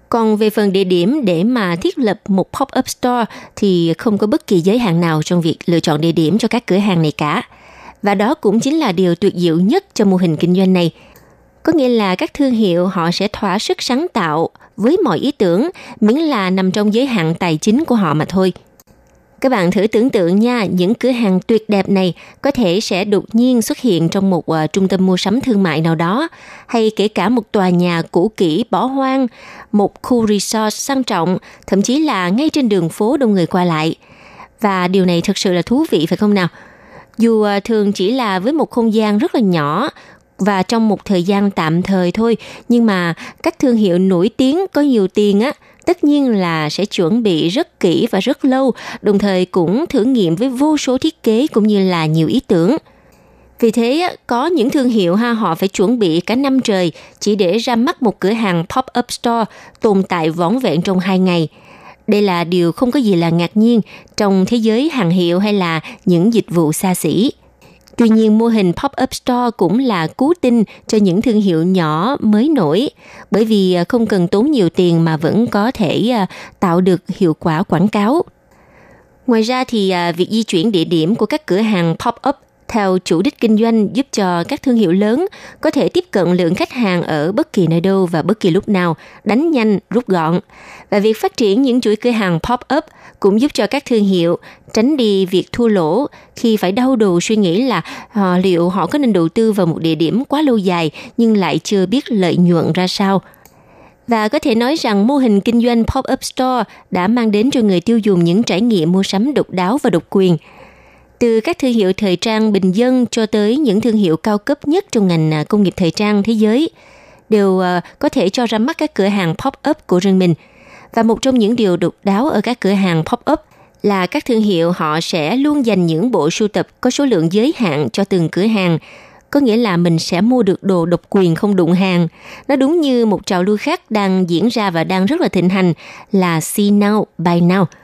Còn về phần địa điểm để mà thiết lập một pop-up store thì không có bất kỳ giới hạn nào trong việc lựa chọn địa điểm cho các cửa hàng này cả. Và đó cũng chính là điều tuyệt diệu nhất cho mô hình kinh doanh này – có nghĩa là các thương hiệu họ sẽ thỏa sức sáng tạo với mọi ý tưởng miễn là nằm trong giới hạn tài chính của họ mà thôi. Các bạn thử tưởng tượng nha, những cửa hàng tuyệt đẹp này có thể sẽ đột nhiên xuất hiện trong một uh, trung tâm mua sắm thương mại nào đó, hay kể cả một tòa nhà cũ kỹ bỏ hoang, một khu resort sang trọng, thậm chí là ngay trên đường phố đông người qua lại. Và điều này thực sự là thú vị phải không nào? Dù uh, thường chỉ là với một không gian rất là nhỏ, và trong một thời gian tạm thời thôi nhưng mà các thương hiệu nổi tiếng có nhiều tiền á, tất nhiên là sẽ chuẩn bị rất kỹ và rất lâu, đồng thời cũng thử nghiệm với vô số thiết kế cũng như là nhiều ý tưởng vì thế có những thương hiệu ha, họ phải chuẩn bị cả năm trời chỉ để ra mắt một cửa hàng pop-up store tồn tại vỏn vẹn trong hai ngày. Đây là điều không có gì là ngạc nhiên trong thế giới hàng hiệu hay là những dịch vụ xa xỉ. Tuy nhiên, mô hình pop-up store cũng là cú tinh cho những thương hiệu nhỏ mới nổi, bởi vì à, không cần tốn nhiều tiền mà vẫn có thể à, tạo được hiệu quả quảng cáo. Ngoài ra thì à, việc di chuyển địa điểm của các cửa hàng pop-up theo chủ đích kinh doanh giúp cho các thương hiệu lớn có thể tiếp cận lượng khách hàng ở bất kỳ nơi đâu và bất kỳ lúc nào, đánh nhanh, rút gọn. Và việc phát triển những chuỗi cửa hàng pop-up cũng giúp cho các thương hiệu tránh đi việc thua lỗ khi phải đau đầu suy nghĩ là họ liệu họ có nên đầu tư vào một địa điểm quá lâu dài nhưng lại chưa biết lợi nhuận ra sao. Và có thể nói rằng mô hình kinh doanh pop-up store đã mang đến cho người tiêu dùng những trải nghiệm mua sắm độc đáo và độc quyền – từ các thương hiệu thời trang bình dân cho tới những thương hiệu cao cấp nhất trong ngành à, công nghiệp thời trang thế giới đều à, có thể cho ra mắt các cửa hàng pop-up của riêng mình. Và một trong những điều độc đáo ở các cửa hàng pop-up là các thương hiệu họ sẽ luôn dành những bộ sưu tập có số lượng giới hạn cho từng cửa hàng có nghĩa là mình sẽ mua được đồ độc quyền không đụng hàng. Nó đúng như một trào lưu khác đang diễn ra và đang rất là thịnh hành là see now, buy now –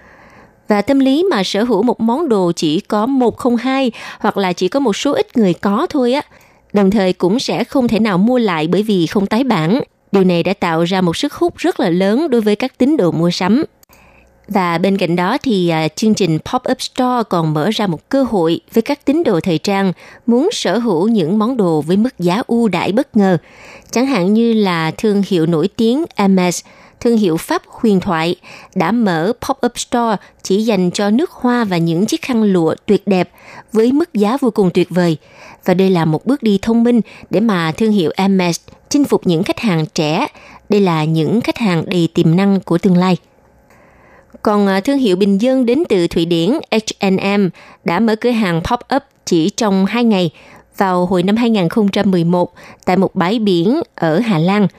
và tâm lý mà sở hữu một món đồ chỉ có một không hai hoặc là chỉ có một số ít người có thôi á, đồng thời cũng sẽ không thể nào mua lại bởi vì không tái bản. Điều này đã tạo ra một sức hút rất là lớn đối với các tín đồ mua sắm. Và bên cạnh đó thì à, chương trình Pop-up Store còn mở ra một cơ hội với các tín đồ thời trang muốn sở hữu những món đồ với mức giá ưu đãi bất ngờ. Chẳng hạn như là thương hiệu nổi tiếng Hermes thương hiệu Pháp huyền thoại, đã mở pop-up store chỉ dành cho nước hoa và những chiếc khăn lụa tuyệt đẹp với mức giá vô cùng tuyệt vời. Và đây là một bước đi thông minh để mà thương hiệu Hermes chinh phục những khách hàng trẻ. Đây là những khách hàng đầy tiềm năng của tương lai. Còn à, thương hiệu bình dân đến từ Thụy Điển H&M đã mở cửa hàng pop-up chỉ trong 2 ngày vào hồi năm 2011 tại một bãi biển ở Hà Lan –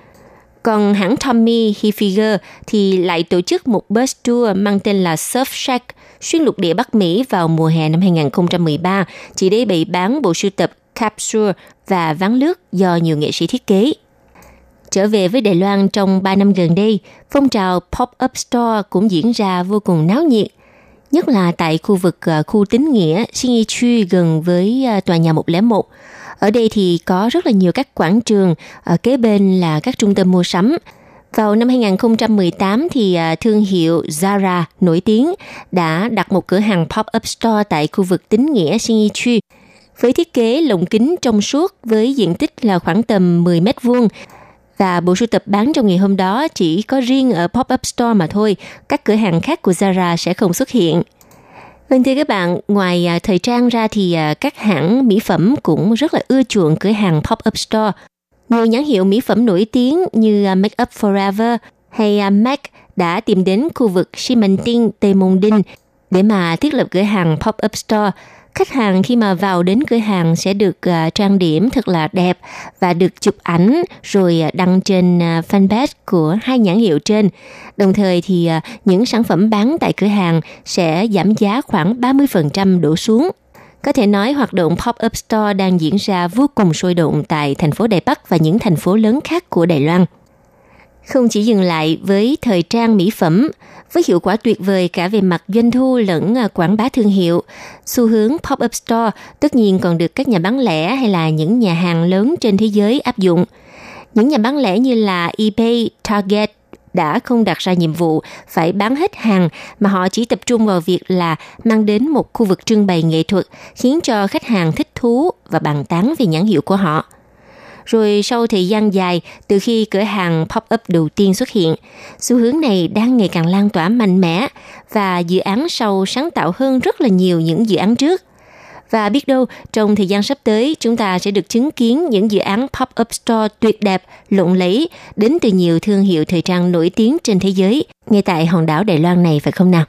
còn hãng Tommy Hilfiger thì lại tổ chức một bus tour mang tên là Surf Shack xuyên lục địa Bắc Mỹ vào mùa hè năm 2013 chỉ để bày bán bộ sưu tập capsule và ván lướt do nhiều nghệ sĩ thiết kế. Trở về với Đài Loan trong 3 năm gần đây, phong trào pop-up store cũng diễn ra vô cùng náo nhiệt, nhất là tại khu vực uh, khu tín nghĩa Xin Chu gần với uh, tòa nhà 101 ở đây thì có rất là nhiều các quảng trường, ở kế bên là các trung tâm mua sắm. Vào năm 2018 thì thương hiệu Zara nổi tiếng đã đặt một cửa hàng pop-up store tại khu vực tín nghĩa Shinjuku với thiết kế lồng kính trong suốt với diện tích là khoảng tầm 10 mét vuông và bộ sưu tập bán trong ngày hôm đó chỉ có riêng ở pop-up store mà thôi, các cửa hàng khác của Zara sẽ không xuất hiện. Vâng thưa các bạn, ngoài à, thời trang ra thì à, các hãng mỹ phẩm cũng rất là ưa chuộng cửa hàng pop-up store. Nhiều nhãn hiệu mỹ phẩm nổi tiếng như à, Make Up Forever hay MAC đã tìm đến khu vực xi Tây Môn Đinh để mà thiết lập cửa hàng pop-up store. Khách hàng khi mà vào đến cửa hàng sẽ được uh, trang điểm thật là đẹp và được chụp ảnh rồi uh, đăng trên uh, fanpage của hai nhãn hiệu trên. Đồng thời thì uh, những sản phẩm bán tại cửa hàng sẽ giảm giá khoảng 30% đổ xuống. Có thể nói hoạt động pop-up store đang diễn ra vô cùng sôi động tại thành phố Đài Bắc và những thành phố lớn khác của Đài Loan. Không chỉ dừng lại với thời trang mỹ phẩm, với hiệu quả tuyệt vời cả về mặt doanh thu lẫn à, quảng bá thương hiệu, xu hướng pop-up store tất nhiên còn được các nhà bán lẻ hay là những nhà hàng lớn trên thế giới áp dụng. Những nhà bán lẻ như là eBay, Target đã không đặt ra nhiệm vụ phải bán hết hàng mà họ chỉ tập trung vào việc là mang đến một khu vực trưng bày nghệ thuật khiến cho khách hàng thích thú và bàn tán về nhãn hiệu của họ. Rồi sau thời gian dài, từ khi cửa hàng pop-up đầu tiên xuất hiện, xu hướng này đang ngày càng lan tỏa mạnh mẽ và dự án sau sáng tạo hơn rất là nhiều những dự án trước. Và biết đâu, trong thời gian sắp tới, chúng ta sẽ được chứng kiến những dự án pop-up store tuyệt đẹp, lộng lẫy đến từ nhiều thương hiệu thời trang nổi tiếng trên thế giới, ngay tại hòn đảo Đài Loan này phải không nào?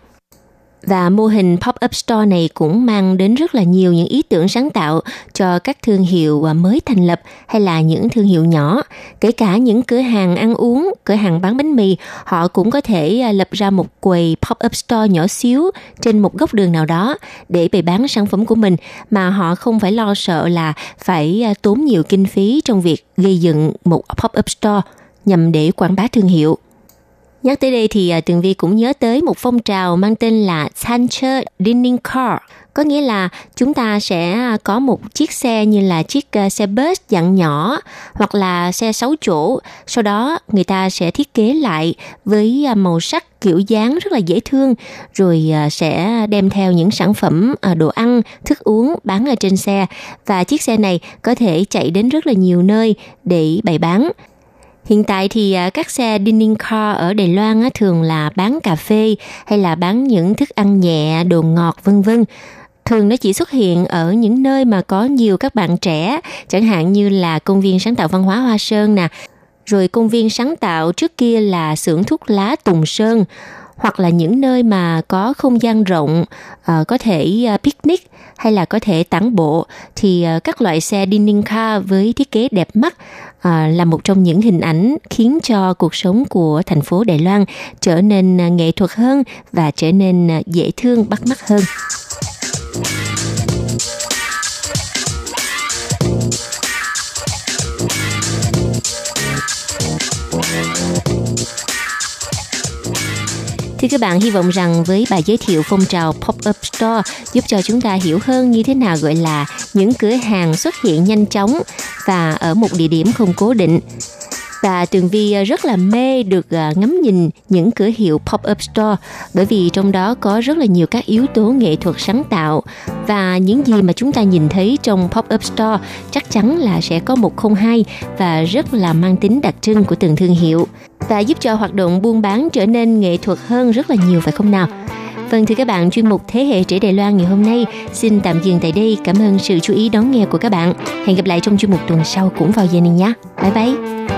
Và mô hình pop-up store này cũng mang đến rất là nhiều những ý tưởng sáng tạo cho các thương hiệu à, mới thành lập hay là những thương hiệu nhỏ, kể cả những cửa hàng ăn uống, cửa hàng bán bánh mì, họ cũng có thể à, lập ra một quầy pop-up store nhỏ xíu trên một góc đường nào đó để bày bán sản phẩm của mình mà họ không phải lo sợ là phải à, tốn nhiều kinh phí trong việc gây dựng một pop-up store nhằm để quảng bá thương hiệu. Nhắc tới đây thì à, Tường Vi cũng nhớ tới một phong trào mang tên là Sancher Dining Car. Có nghĩa là chúng ta sẽ à, có một chiếc xe như là chiếc à, xe bus dạng nhỏ hoặc là xe 6 chỗ. Sau đó người ta sẽ thiết kế lại với màu sắc kiểu dáng rất là dễ thương rồi sẽ đem theo những sản phẩm đồ ăn, thức uống bán ở trên xe và chiếc xe này có thể chạy đến rất là nhiều nơi để bày bán Hiện tại thì à, các xe dining car ở Đài Loan thường là bán cà phê hay là bán những thức ăn nhẹ, đồ ngọt vân vân. Thường nó chỉ xuất hiện ở những nơi mà có nhiều các bạn trẻ, chẳng hạn như là công viên sáng tạo văn hóa Hoa Sơn nè, rồi công viên sáng tạo trước kia là xưởng thuốc lá Tùng Sơn, hoặc là những nơi mà có không gian rộng, uh, có thể uh, picnic hay là có thể tản bộ thì uh, các loại xe dining car với thiết kế đẹp mắt là một trong những hình ảnh khiến cho cuộc sống của thành phố Đài Loan trở nên nghệ thuật hơn và trở nên dễ thương bắt mắt hơn. Thưa các bạn, hy vọng rằng với bài giới thiệu phong trào pop-up store giúp cho chúng ta hiểu hơn như thế nào gọi là những cửa hàng xuất hiện nhanh chóng và ở một địa điểm không cố định và Tường Vi ờ, rất là mê được ờ, ngắm nhìn những cửa hiệu pop-up store bởi vì trong đó có rất là nhiều các yếu tố nghệ thuật sáng tạo và những gì mà chúng ta nhìn thấy trong pop-up store chắc chắn là sẽ có một không hai và rất là mang tính đặc trưng của từng thương hiệu và giúp cho hoạt động buôn bán trở nên nghệ thuật hơn rất là nhiều phải không nào? Vâng thưa các bạn, chuyên mục Thế hệ trẻ Đài Loan ngày hôm nay xin tạm dừng tại đây. Cảm ơn sự chú ý đón nghe của các bạn. Hẹn gặp lại trong chuyên mục tuần sau cũng vào giờ này nhé. Bye bye.